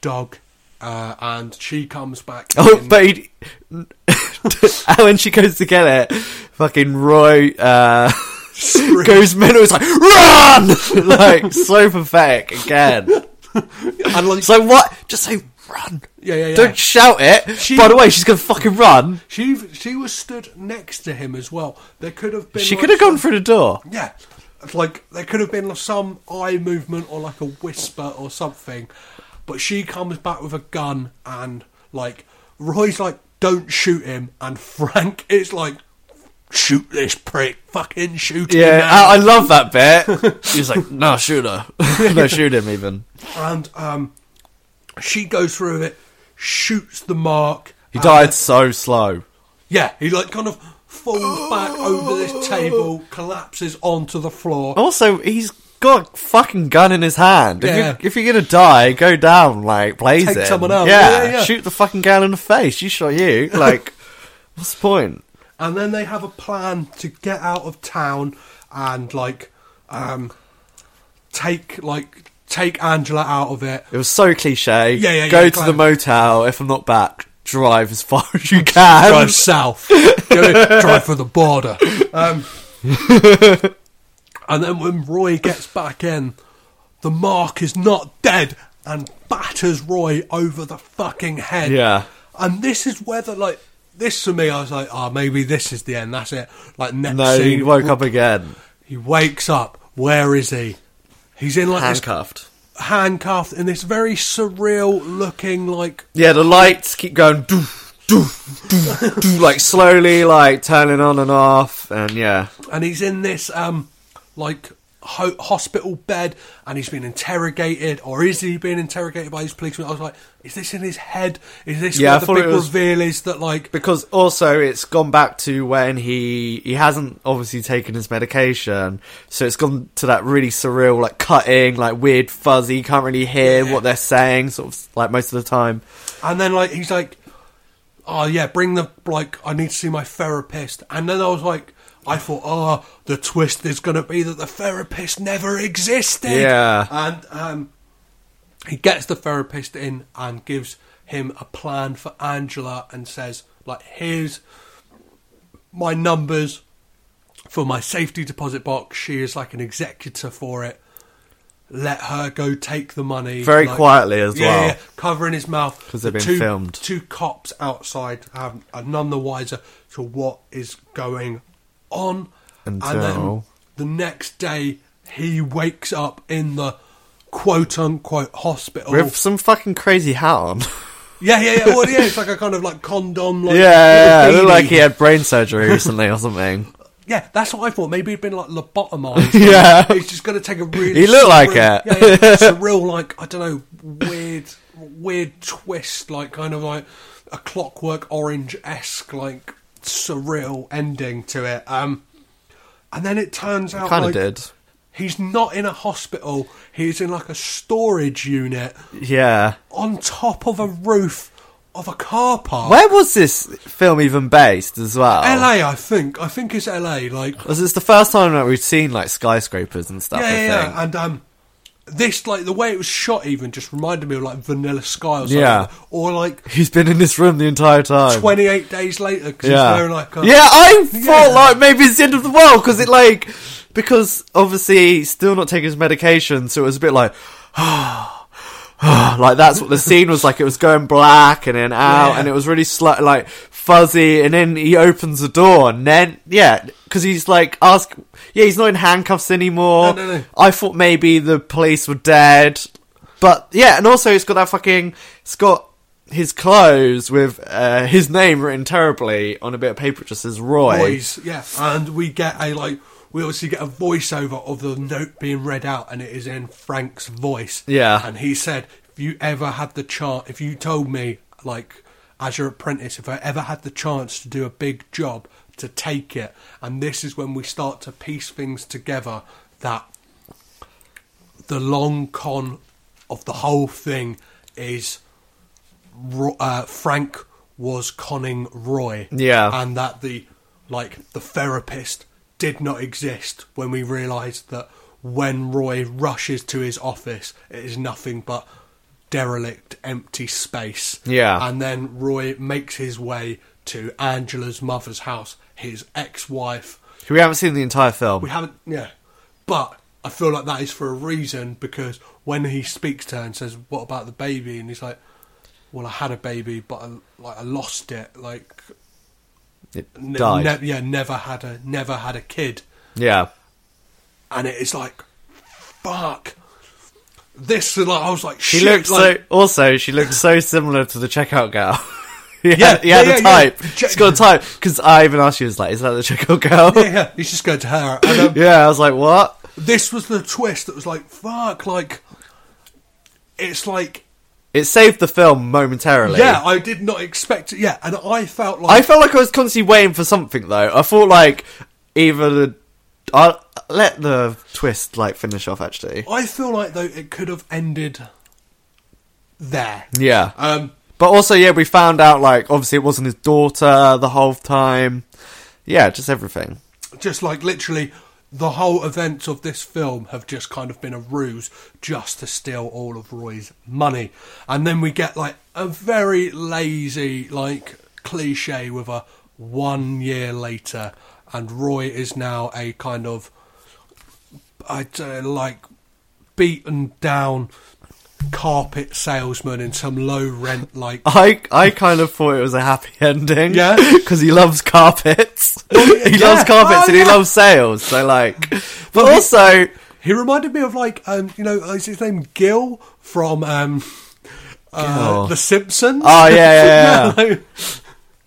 Speaker 2: dog, uh, and she comes back.
Speaker 3: Oh,
Speaker 2: in-
Speaker 3: but he, when she goes to get it, fucking Roy uh, goes mental. It's like run, like so pathetic again.
Speaker 2: and like,
Speaker 3: So what? Just say run.
Speaker 2: yeah, yeah, yeah.
Speaker 3: Don't shout it.
Speaker 2: She-
Speaker 3: By the way, she's gonna fucking run.
Speaker 2: she she was stood next to him as well. There could have been.
Speaker 3: She
Speaker 2: like,
Speaker 3: could have gone through the door.
Speaker 2: Yeah, like there could have been some eye movement or like a whisper or something, but she comes back with a gun and like Roy's like, "Don't shoot him," and Frank is like, "Shoot this prick, fucking shoot him!"
Speaker 3: Yeah. I, I love that bit. He's like, no, shoot her. no, shoot him even.
Speaker 2: and um, she goes through it, shoots the mark.
Speaker 3: He died so slow.
Speaker 2: Yeah, he like kind of falls back over this table, collapses onto the floor.
Speaker 3: Also, he's got a fucking gun in his hand. If,
Speaker 2: Yeah.
Speaker 3: you're, if you're gonna die, go down, like, blaze
Speaker 2: Take
Speaker 3: it.
Speaker 2: someone out.
Speaker 3: Yeah,
Speaker 2: Yeah, yeah,
Speaker 3: shoot the fucking gal in the face. You shot you. Like, what's the point?
Speaker 2: and then they have a plan to get out of town and like um take like take Angela out of it.
Speaker 3: It was so cliche.
Speaker 2: Yeah, yeah,
Speaker 3: Go
Speaker 2: yeah,
Speaker 3: to the motel. If I'm not back, drive as far as you can.
Speaker 2: Drive south, drive for the border. Um, and then when Roy gets back in, the mark is not dead and batters Roy over the fucking head.
Speaker 3: Yeah.
Speaker 2: And this is where the like this for me, I was like, oh, maybe this is the end. That's it. Like next
Speaker 3: No,
Speaker 2: scene,
Speaker 3: he woke up again.
Speaker 2: He wakes up. Where is he? He's in like
Speaker 3: Handcuffed.
Speaker 2: this handcuffed in this very surreal looking like
Speaker 3: Yeah, the lights keep going doo, doo, doo, doo, like slowly like turning on and off and yeah.
Speaker 2: and he's in this um like ho- hospital bed and he's been interrogated or is he being interrogated by his policeman? I was like, is this in his head? Is this
Speaker 3: Yeah, I
Speaker 2: the big
Speaker 3: was-
Speaker 2: reveal is that like
Speaker 3: Because also it's gone back to when he he hasn't obviously taken his medication, so it's gone to that really surreal, like cutting, like weird fuzzy, you can't really hear
Speaker 2: Yeah.
Speaker 3: what they're saying, sort of like most of the time.
Speaker 2: And then like he's like, oh yeah, bring the like I need to see my therapist. And then I was like, I thought, oh, the twist is going to be that the therapist never existed.
Speaker 3: Yeah.
Speaker 2: And um, he gets the therapist in and gives him a plan for Angela and says, like, here's my numbers for my safety deposit box. She is like an executor for it. Let her go take the money.
Speaker 3: Very
Speaker 2: like-
Speaker 3: quietly as
Speaker 2: yeah,
Speaker 3: well.
Speaker 2: Yeah, covering his mouth
Speaker 3: 'Cause they've
Speaker 2: The
Speaker 3: been
Speaker 2: two,
Speaker 3: filmed.
Speaker 2: Two cops outside um, are none the wiser to what is going on. And then the next day, he wakes up in the quote unquote hospital.
Speaker 3: With some fucking crazy hat on.
Speaker 2: yeah, yeah, yeah. Well, yeah, it's like a kind of like condom. Like,
Speaker 3: yeah, yeah, looked like he had brain surgery recently or something.
Speaker 2: Yeah, that's what I thought. Maybe he'd been like lobotomized.
Speaker 3: Yeah.
Speaker 2: he's just going to take a really.
Speaker 3: He looked like
Speaker 2: surreal-
Speaker 3: it.
Speaker 2: Yeah, yeah, surreal, like I don't know, weird, weird twist, like kind of like a Clockwork Orange esque, like surreal ending to it. Um, and then it turns out
Speaker 3: Kind of
Speaker 2: like,
Speaker 3: did.
Speaker 2: he's not in a hospital. He's in like a storage unit
Speaker 3: Yeah.
Speaker 2: on top of a roof of a car park.
Speaker 3: Where was this film even based as well?
Speaker 2: LA, I think. I think it's LA. Like
Speaker 3: Was this the first time that we've seen like skyscrapers and stuff?
Speaker 2: yeah,
Speaker 3: I
Speaker 2: yeah,
Speaker 3: think.
Speaker 2: yeah. And um, this like the way it was shot even just reminded me of like Vanilla Sky or something.
Speaker 3: Yeah.
Speaker 2: Or like
Speaker 3: He's been in this room the entire time.
Speaker 2: 28 days later because
Speaker 3: yeah.
Speaker 2: he's wearing like a
Speaker 3: yeah, I
Speaker 2: Yeah.
Speaker 3: thought like maybe it's the end of the world because it like because obviously he's still not taking his medication, so it was a bit like. Ah. like that's what the scene was like. It was going black and then out,
Speaker 2: Yeah.
Speaker 3: and it was really sli- like fuzzy. And then he opens the door, and then yeah, because he's like ask, yeah, he's not in handcuffs anymore.
Speaker 2: No, no, no.
Speaker 3: I thought maybe the police were dead, but yeah, and also it's got that fucking, it's got his clothes with uh, his name written terribly on a bit of paper. Just says Roy.
Speaker 2: voice. Yeah. And we get a like we obviously get a voiceover of the note being read out and it is in Frank's voice.
Speaker 3: Yeah.
Speaker 2: And he said, if you ever had the chance, if you told me, like, as your apprentice, if I ever had the chance to do a big job, to take it. And this is when we start to piece things together that the long con of the whole thing is uh, Frank was conning Roy.
Speaker 3: Yeah.
Speaker 2: And that the like the therapist did not exist when we realised that when Roy rushes to his office, it is nothing but derelict, empty space.
Speaker 3: Yeah.
Speaker 2: And then Roy makes his way to Angela's mother's house, his ex-wife.
Speaker 3: We haven't seen the entire film.
Speaker 2: We haven't, yeah, but I feel like that is for a reason because when he speaks to her and says, "What about the baby?" and he's like, "Well, I had a baby, but I, like I lost it. Like,
Speaker 3: It
Speaker 2: ne-
Speaker 3: died.
Speaker 2: ne- yeah, never had a never had a kid."
Speaker 3: yeah.
Speaker 2: and it is like, fuck. This like I was like,
Speaker 3: She looks
Speaker 2: like,
Speaker 3: so. Also, she looks so similar to the checkout girl. he
Speaker 2: Yeah,
Speaker 3: had, he had
Speaker 2: yeah,
Speaker 3: a
Speaker 2: yeah,
Speaker 3: type.
Speaker 2: yeah.
Speaker 3: She's got a type because I even asked you, was like, "Is that the checkout girl?"
Speaker 2: yeah, yeah. He's just going to her. And, um,
Speaker 3: Yeah, I was like, "What?"
Speaker 2: This was the twist that was like, fuck. Like, it's like,
Speaker 3: It saved the film momentarily.
Speaker 2: yeah, I did not expect it. Yeah, and I felt like I
Speaker 3: felt like I was constantly waiting for something though. I thought like either the I'll let the twist like finish off actually.
Speaker 2: I feel like though it could have ended there.
Speaker 3: Yeah.
Speaker 2: Um,
Speaker 3: But also yeah, we found out like obviously it wasn't his daughter the whole time. Yeah, just everything.
Speaker 2: just like literally the whole events of this film have just kind of been a ruse just to steal all of Roy's money. And then we get like a very lazy like cliche with a one year later and Roy is now a kind of I'd uh, like beaten down carpet salesman in some low rent like
Speaker 3: I I kind of thought it was a happy ending.
Speaker 2: Yeah?
Speaker 3: because he loves carpets. he
Speaker 2: yeah.
Speaker 3: loves carpets
Speaker 2: Oh,
Speaker 3: and he loves sales. So like, but
Speaker 2: he-
Speaker 3: also
Speaker 2: He reminded me of like um, you know is his name Gil from um, uh, The Simpsons.
Speaker 3: Oh, yeah, yeah, yeah.
Speaker 2: like,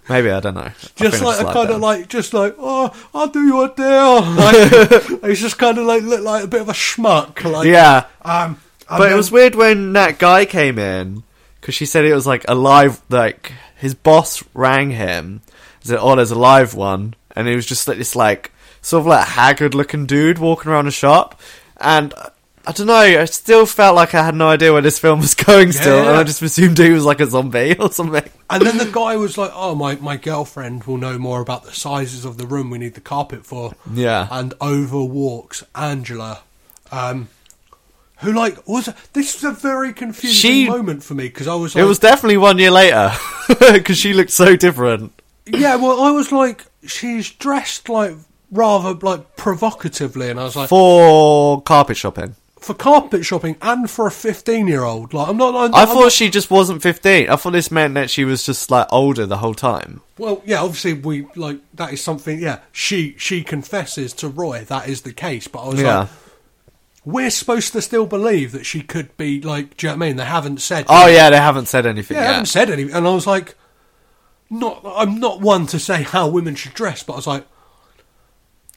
Speaker 3: maybe I don't know.
Speaker 2: Just like a kind
Speaker 3: him.
Speaker 2: of like just like oh I'll do you a deal. Like, he's just kind of like look like a bit of a schmuck. Like
Speaker 3: yeah.
Speaker 2: um,
Speaker 3: But it was weird when that guy came in because she said it was like a live, like his boss rang him, and said, "Oh, there's a live one," and it was just like this like sort of like haggard looking dude walking around the shop, and uh, I don't know, I still felt like I had no idea where this film was going still,
Speaker 2: Yeah.
Speaker 3: and I just assumed he was like a zombie or something.
Speaker 2: And then the guy was like, "Oh, my, my girlfriend will know more about the sizes of the room we need the carpet for."
Speaker 3: Yeah.
Speaker 2: And over walks Angela, um, who like was this was a very confusing
Speaker 3: She-
Speaker 2: moment for me because I was like,
Speaker 3: It was definitely one year later because she looked so different.
Speaker 2: yeah, well, I was like, she's dressed like rather like provocatively, and I was like,
Speaker 3: For carpet shopping.
Speaker 2: for carpet shopping and for a fifteen-year-old, like I'm not. I'm,
Speaker 3: I
Speaker 2: I'm
Speaker 3: thought
Speaker 2: not-
Speaker 3: she just wasn't 15. I thought this meant that she was just like older the whole time.
Speaker 2: Well, yeah, obviously we like that is something. Yeah, she she confesses to Roy that is the case, but I was
Speaker 3: Yeah.
Speaker 2: like, we're supposed to still believe that she could be like. Do you know what I mean? They haven't said.
Speaker 3: Oh yeah, they haven't said anything
Speaker 2: yeah, they
Speaker 3: yet.
Speaker 2: haven't said anything, and I was like, not. I'm not one to say how women should dress, but I was like.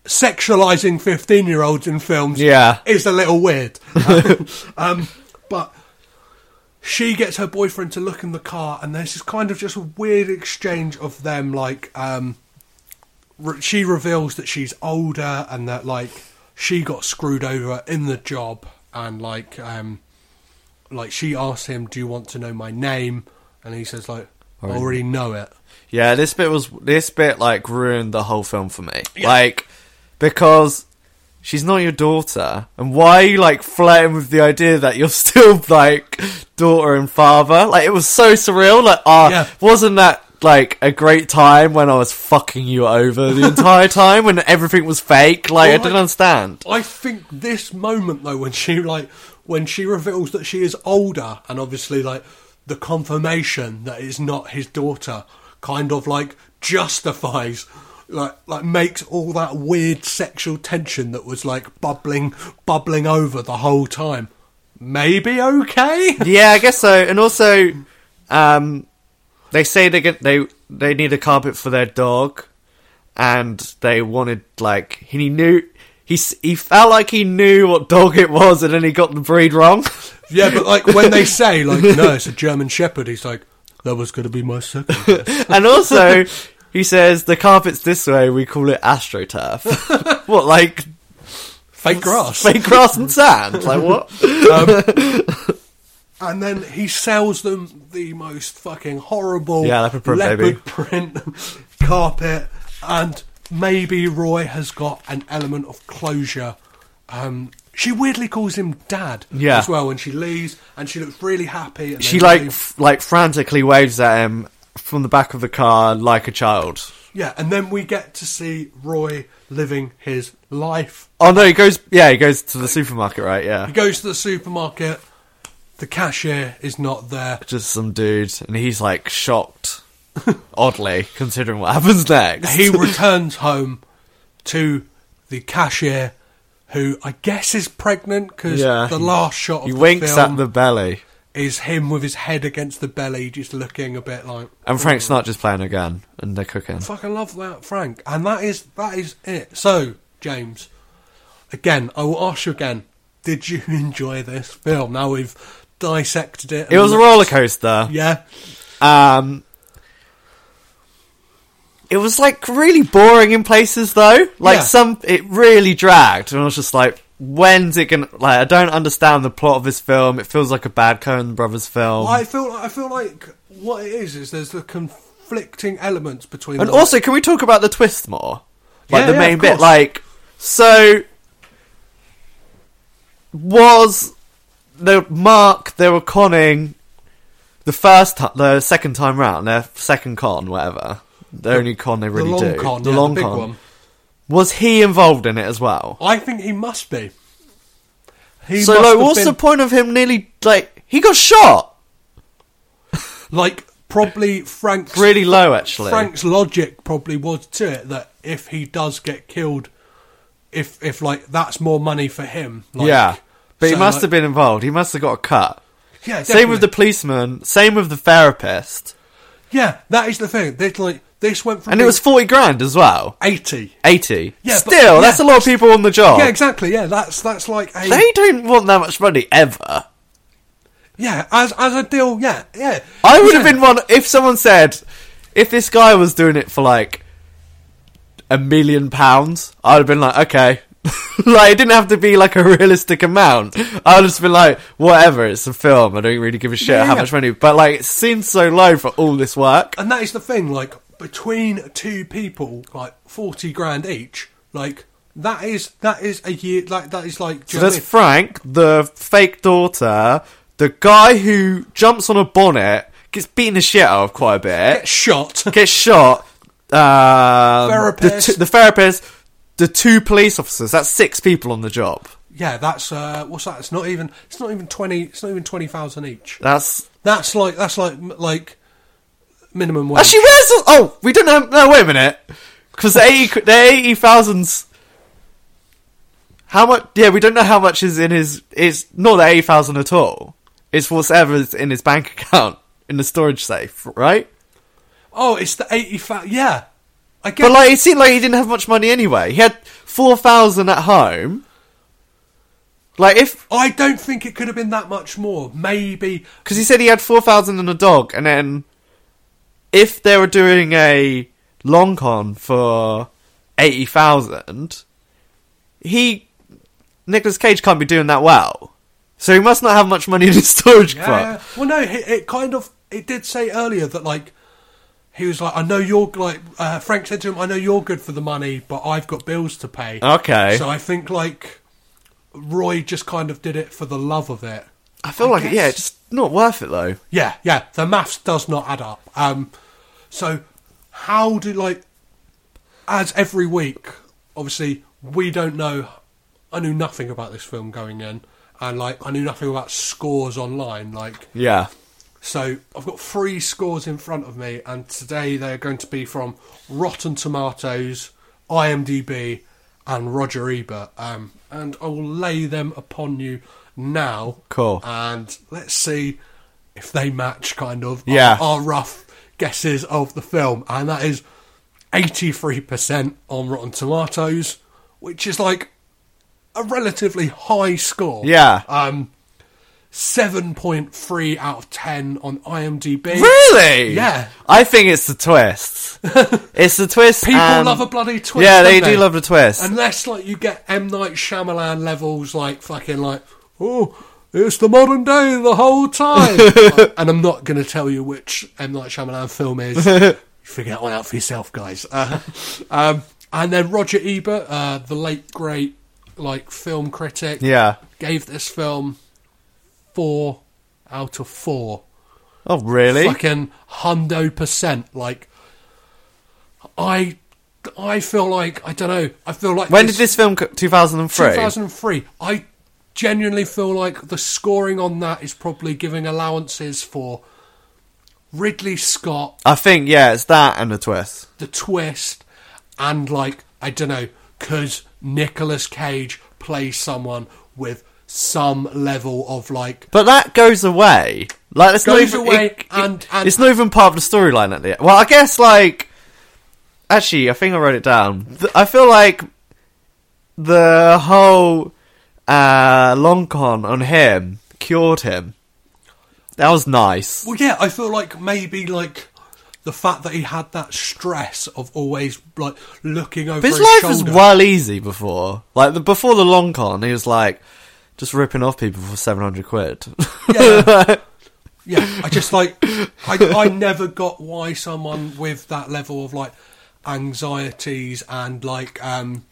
Speaker 2: Sexualizing fifteen-year-olds in films,
Speaker 3: Yeah.
Speaker 2: is a little weird. um, but she gets her boyfriend to look in the car, and there's this kind of just a weird exchange of them. Like, um, re- she reveals that she's older and that like she got screwed over in the job, and like, um, like she asks him, "Do you want to know my name?" And he says, "Like, I already know it."
Speaker 3: Yeah, this bit was this bit like ruined the whole film for me. Like because she's not your daughter, and why are you like flirting with the idea that you're still like daughter and father? Like it was so surreal. Like, ah,
Speaker 2: Yeah.
Speaker 3: wasn't that like a great time when I was fucking you over the entire time when everything was fake? Like I didn't
Speaker 2: like-
Speaker 3: understand.
Speaker 2: I think this moment though, when she like when she reveals that she is older, and obviously like the confirmation that it's not his daughter, kind of like justifies. Like, like makes all that weird sexual tension that was like bubbling, bubbling over the whole time. Maybe okay.
Speaker 3: yeah, I guess so. And also, um, they say they get they they need a carpet for their dog, and they wanted like he knew he he felt like he knew what dog it was, and then he got the breed wrong.
Speaker 2: yeah, but like when they say like no, it's a German Shepherd, he's like that was going to be my second.
Speaker 3: and also, he says the carpet's this way. We call it astroturf. what like
Speaker 2: Fake grass.
Speaker 3: fake grass and sand? Like what?
Speaker 2: Um, And then he sells them the most fucking horrible
Speaker 3: Yeah, leopard print,
Speaker 2: leopard print carpet, and maybe Roy has got an element of closure um, she weirdly calls him dad
Speaker 3: Yeah.
Speaker 2: as well when she leaves, and she looks really happy. And
Speaker 3: She like f- like frantically waves at him from the back of the car like a child.
Speaker 2: yeah, and then we get to see Roy living his life.
Speaker 3: Oh no, he goes. Yeah, he goes to the supermarket, right? Yeah,
Speaker 2: He goes to the supermarket. The cashier is not there.
Speaker 3: just some dude, and he's like shocked, oddly considering what happens next.
Speaker 2: He returns home to the cashier, who I guess is pregnant because
Speaker 3: Yeah.
Speaker 2: the last shot of
Speaker 3: he
Speaker 2: the
Speaker 3: winks
Speaker 2: film
Speaker 3: at the belly,
Speaker 2: is him with his head against the belly, just looking a bit like.
Speaker 3: and Frank's not just playing again, and they're cooking.
Speaker 2: Fucking love that, Frank. And that is that is it. So, James, again, I will ask you again: Did you enjoy this film? Now we've dissected it.
Speaker 3: It was a roller coaster.
Speaker 2: Yeah,
Speaker 3: Um, it was like really boring in places though. Like
Speaker 2: Yeah.
Speaker 3: some, it really dragged, and I was just like, "When's it gonna?" Like, I don't understand the plot of this film. It feels like a bad Coen Brothers film.
Speaker 2: I feel I feel like what it is is there's the conflicting elements between.
Speaker 3: and
Speaker 2: the-
Speaker 3: also, can we talk about the twist more? Like
Speaker 2: Yeah,
Speaker 3: the
Speaker 2: yeah,
Speaker 3: main bit. Like, so was the mark they were conning the first time, the second time round, their second con, whatever. The only con they
Speaker 2: the
Speaker 3: really
Speaker 2: long
Speaker 3: do.
Speaker 2: con,
Speaker 3: the
Speaker 2: yeah,
Speaker 3: long
Speaker 2: the big
Speaker 3: con.
Speaker 2: one.
Speaker 3: Was he involved in it as well?
Speaker 2: I think he must be. He
Speaker 3: so,
Speaker 2: must
Speaker 3: like, what's
Speaker 2: been-
Speaker 3: the point of him nearly like he got shot?
Speaker 2: like probably Frank's
Speaker 3: Really low, actually.
Speaker 2: Frank's logic probably was to it that if he does get killed, if if like that's more money for him. Like,
Speaker 3: yeah, but he must
Speaker 2: like-
Speaker 3: have been involved. He must have got a cut.
Speaker 2: Yeah,
Speaker 3: Same with the policeman. Same with the therapist.
Speaker 2: yeah. That is the thing. This like this went from
Speaker 3: And it was forty grand as well.
Speaker 2: eighty.
Speaker 3: Eighty.
Speaker 2: Yeah, but-
Speaker 3: Still, that's a lot of people on the job.
Speaker 2: Yeah, exactly. Yeah, that's that's like a
Speaker 3: They don't want that much money ever.
Speaker 2: yeah as as a deal. Yeah, yeah.
Speaker 3: I would
Speaker 2: Yeah.
Speaker 3: have been one if someone said if this guy was doing it for like a million pounds, I'd have been like, okay. like it didn't have to be like a realistic amount. I would have just been like, whatever, it's a film. I don't really give a shit
Speaker 2: Yeah,
Speaker 3: how much money. But like it seems so low for all this work.
Speaker 2: And that is the thing. Like between two people, like forty grand each. Like that is that is a year. Like that is like.
Speaker 3: So
Speaker 2: what I
Speaker 3: there's
Speaker 2: mean?
Speaker 3: Frank, the fake daughter, the guy who jumps on a bonnet, gets beaten the shit out of quite a bit.
Speaker 2: Get shot.
Speaker 3: gets shot. Um,
Speaker 2: Therapist.
Speaker 3: The, two, the therapist, the two police officers. That's six people on the job.
Speaker 2: Yeah, that's uh, what's that? It's not even. It's not even twenty. It's not even twenty thousand each.
Speaker 3: That's
Speaker 2: That's like that's like like minimum wage.
Speaker 3: actually where's the, oh we don't have no wait a minute because the eighty the eighty thousands. How much? Yeah, we don't know how much is in his. It's not the eighty thousand at all. It's whatever's in his bank account in the storage safe, right?
Speaker 2: oh, it's the eighty. Yeah, I get.
Speaker 3: But like, it seemed like he didn't have much money anyway. He had four thousand at home. Like if
Speaker 2: I don't think it could have been that much more. Maybe
Speaker 3: because he said he had four thousand and a dog, and then if they were doing a long con for eighty thousand, he Nicolas Cage can't be doing that well. So he must not have much money in his storage
Speaker 2: yeah. Well, no, it, it kind of it did say earlier that like he was like, I know you're like uh, Frank said to him, I know you're good for the money, but I've got bills to pay.
Speaker 3: Okay,
Speaker 2: So I think like Roy just kind of did it for the love of it.
Speaker 3: I feel
Speaker 2: I
Speaker 3: like
Speaker 2: guess-
Speaker 3: yeah, it's not worth it though.
Speaker 2: Yeah, yeah. The maths does not add up. Um, so how do like as every week? Obviously, we don't know. I knew nothing about this film going in, and like I knew nothing about scores online. Like
Speaker 3: Yeah,
Speaker 2: so, I've got three scores in front of me, and today they're going to be from Rotten Tomatoes, IMDb, and Roger Ebert. Um, and I will lay them upon you now.
Speaker 3: Cool.
Speaker 2: And let's see if they match kind of
Speaker 3: Yeah.
Speaker 2: our, our rough guesses of the film. And that is 83% on Rotten Tomatoes, which is like a relatively high score.
Speaker 3: Yeah.
Speaker 2: Um, 7.3 out of 10 on IMDb.
Speaker 3: really.
Speaker 2: Yeah.
Speaker 3: I think it's the twist. it's the twist.
Speaker 2: People
Speaker 3: and-
Speaker 2: love a bloody twist.
Speaker 3: Yeah, they
Speaker 2: don't
Speaker 3: do love the twist.
Speaker 2: Unless, like, you get M. Night Shyamalan levels, like, fucking, like, oh, it's the modern day the whole time. Like, and I'm not going to tell you which M. Night Shyamalan film is. Figure that one out for yourself, guys. Uh, um, and then Roger Ebert, uh, the late, great like film critic,
Speaker 3: Yeah.
Speaker 2: gave this film four out of four.
Speaker 3: Oh, really?
Speaker 2: Fucking hundo percent. Like, I, I feel like I don't know. I feel like
Speaker 3: when did this film? 2003.
Speaker 2: 2003. I genuinely feel like the scoring on that is probably giving allowances for Ridley Scott,
Speaker 3: I think yeah, it's that and the twist.
Speaker 2: the twist, and like I don't know, because Nicolas Cage plays someone with some level of like
Speaker 3: But that goes away. Like that's
Speaker 2: Goes
Speaker 3: not even,
Speaker 2: away
Speaker 3: it- it-
Speaker 2: and- and-
Speaker 3: it's not even part of the storyline at the end. Well, I guess like actually, I think I wrote it down. I feel like the whole uh, long con on him cured him. That was nice.
Speaker 2: Well, yeah, I feel like maybe like the fact that he had that stress of always like looking over
Speaker 3: But his
Speaker 2: his
Speaker 3: life
Speaker 2: shoulder.
Speaker 3: was well easy before. Like the, before the long con, he was like just ripping off people for seven hundred quid.
Speaker 2: Yeah. yeah, I just like I I never got why someone with that level of like anxieties and like um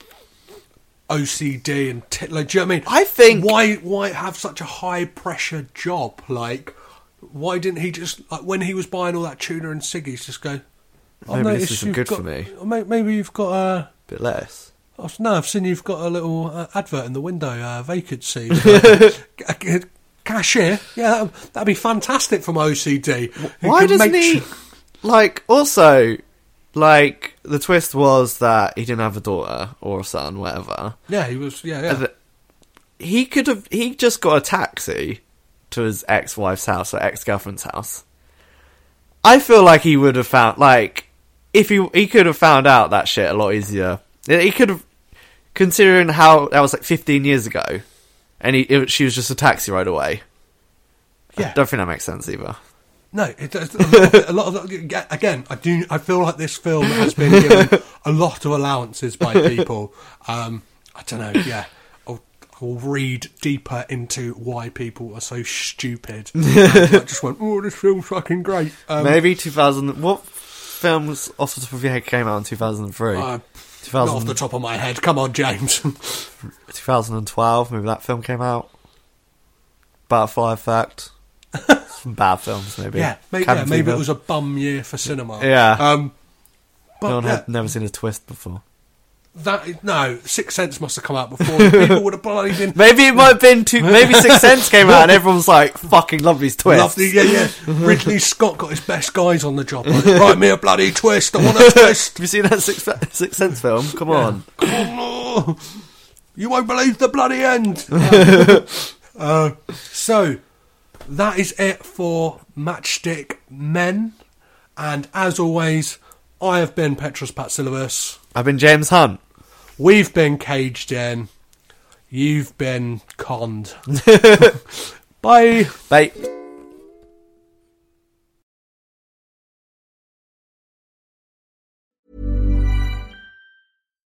Speaker 2: OCD and t- like do you know what I mean?
Speaker 3: I think-
Speaker 2: why why have such a high pressure job? Like why didn't he just like when he was buying all that tuna and ciggies just go? "I've
Speaker 3: Maybe this isn't good
Speaker 2: got-
Speaker 3: for me."
Speaker 2: oh, Maybe you've got a.
Speaker 3: Bit less.
Speaker 2: Oh, no, I've seen you've got a little uh, advert in the window, uh, vacancy. Cashier, yeah, that'd, that'd be fantastic from OCD.
Speaker 3: Why doesn't he? Like, also, like the twist was that he didn't have a daughter or a son, whatever.
Speaker 2: Yeah, he was. Yeah, yeah.
Speaker 3: He could have. He just got a taxi to his ex-wife's house or ex-girlfriend's house. I feel like he would have found like if he he could have found out that shit a lot easier. He could have, considering how that was like 15 years ago, and he it, she was just a taxi ride away. I
Speaker 2: Yeah.
Speaker 3: don't think that makes sense either.
Speaker 2: No, it does. A lot, of, a lot of again, I do. I feel like this film has been given a lot of allowances by people. Um, I don't know. Yeah, I'll, I'll read deeper into why people are so stupid. I just went, oh, this film's fucking great. Um,
Speaker 3: Maybe 2000. What films off the top of your head came out in 2003?
Speaker 2: uh, not
Speaker 3: 2000,
Speaker 2: off the top of my head. Come on, James.
Speaker 3: 2012, maybe that film came out. Butterfly Effect. Some bad films, maybe.
Speaker 2: yeah, maybe, yeah, maybe it was a bum year for cinema.
Speaker 3: Yeah.
Speaker 2: Um, but
Speaker 3: No one
Speaker 2: yeah,
Speaker 3: had never seen a twist before.
Speaker 2: That no, Six Sense must have come out before. People would have bloody been
Speaker 3: Maybe it might have been two. Maybe Six Sense came out and everyone's like, "Fucking love these twists."
Speaker 2: Lovely, yeah, yeah. Ridley Scott got his best guys on the job. Like, Write me a bloody twist. I want a twist.
Speaker 3: Have you seen that Six, Sixth Sense film? Come on.
Speaker 2: Oh, you won't believe the bloody end. uh, so that is it for Matchstick Men. And as always, I have been Petros Patsilivus.
Speaker 3: I've been James Hunt.
Speaker 2: We've been caged in. You've been conned. Bye.
Speaker 3: Bye.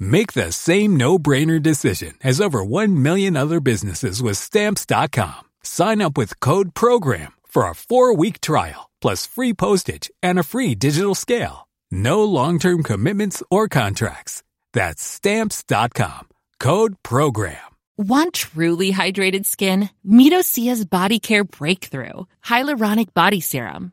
Speaker 4: Make the same no-brainer decision as over 1 million other businesses with Stamps.com. Sign up with Code PROGRAM for a four-week trial, plus free postage and a free digital scale. No long-term commitments or contracts. That's Stamps.com. Code PROGRAM.
Speaker 5: Want truly hydrated skin? Meet Osea's Body Care Breakthrough Hyaluronic Body Serum.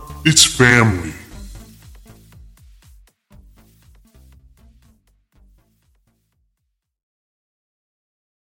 Speaker 6: it's family.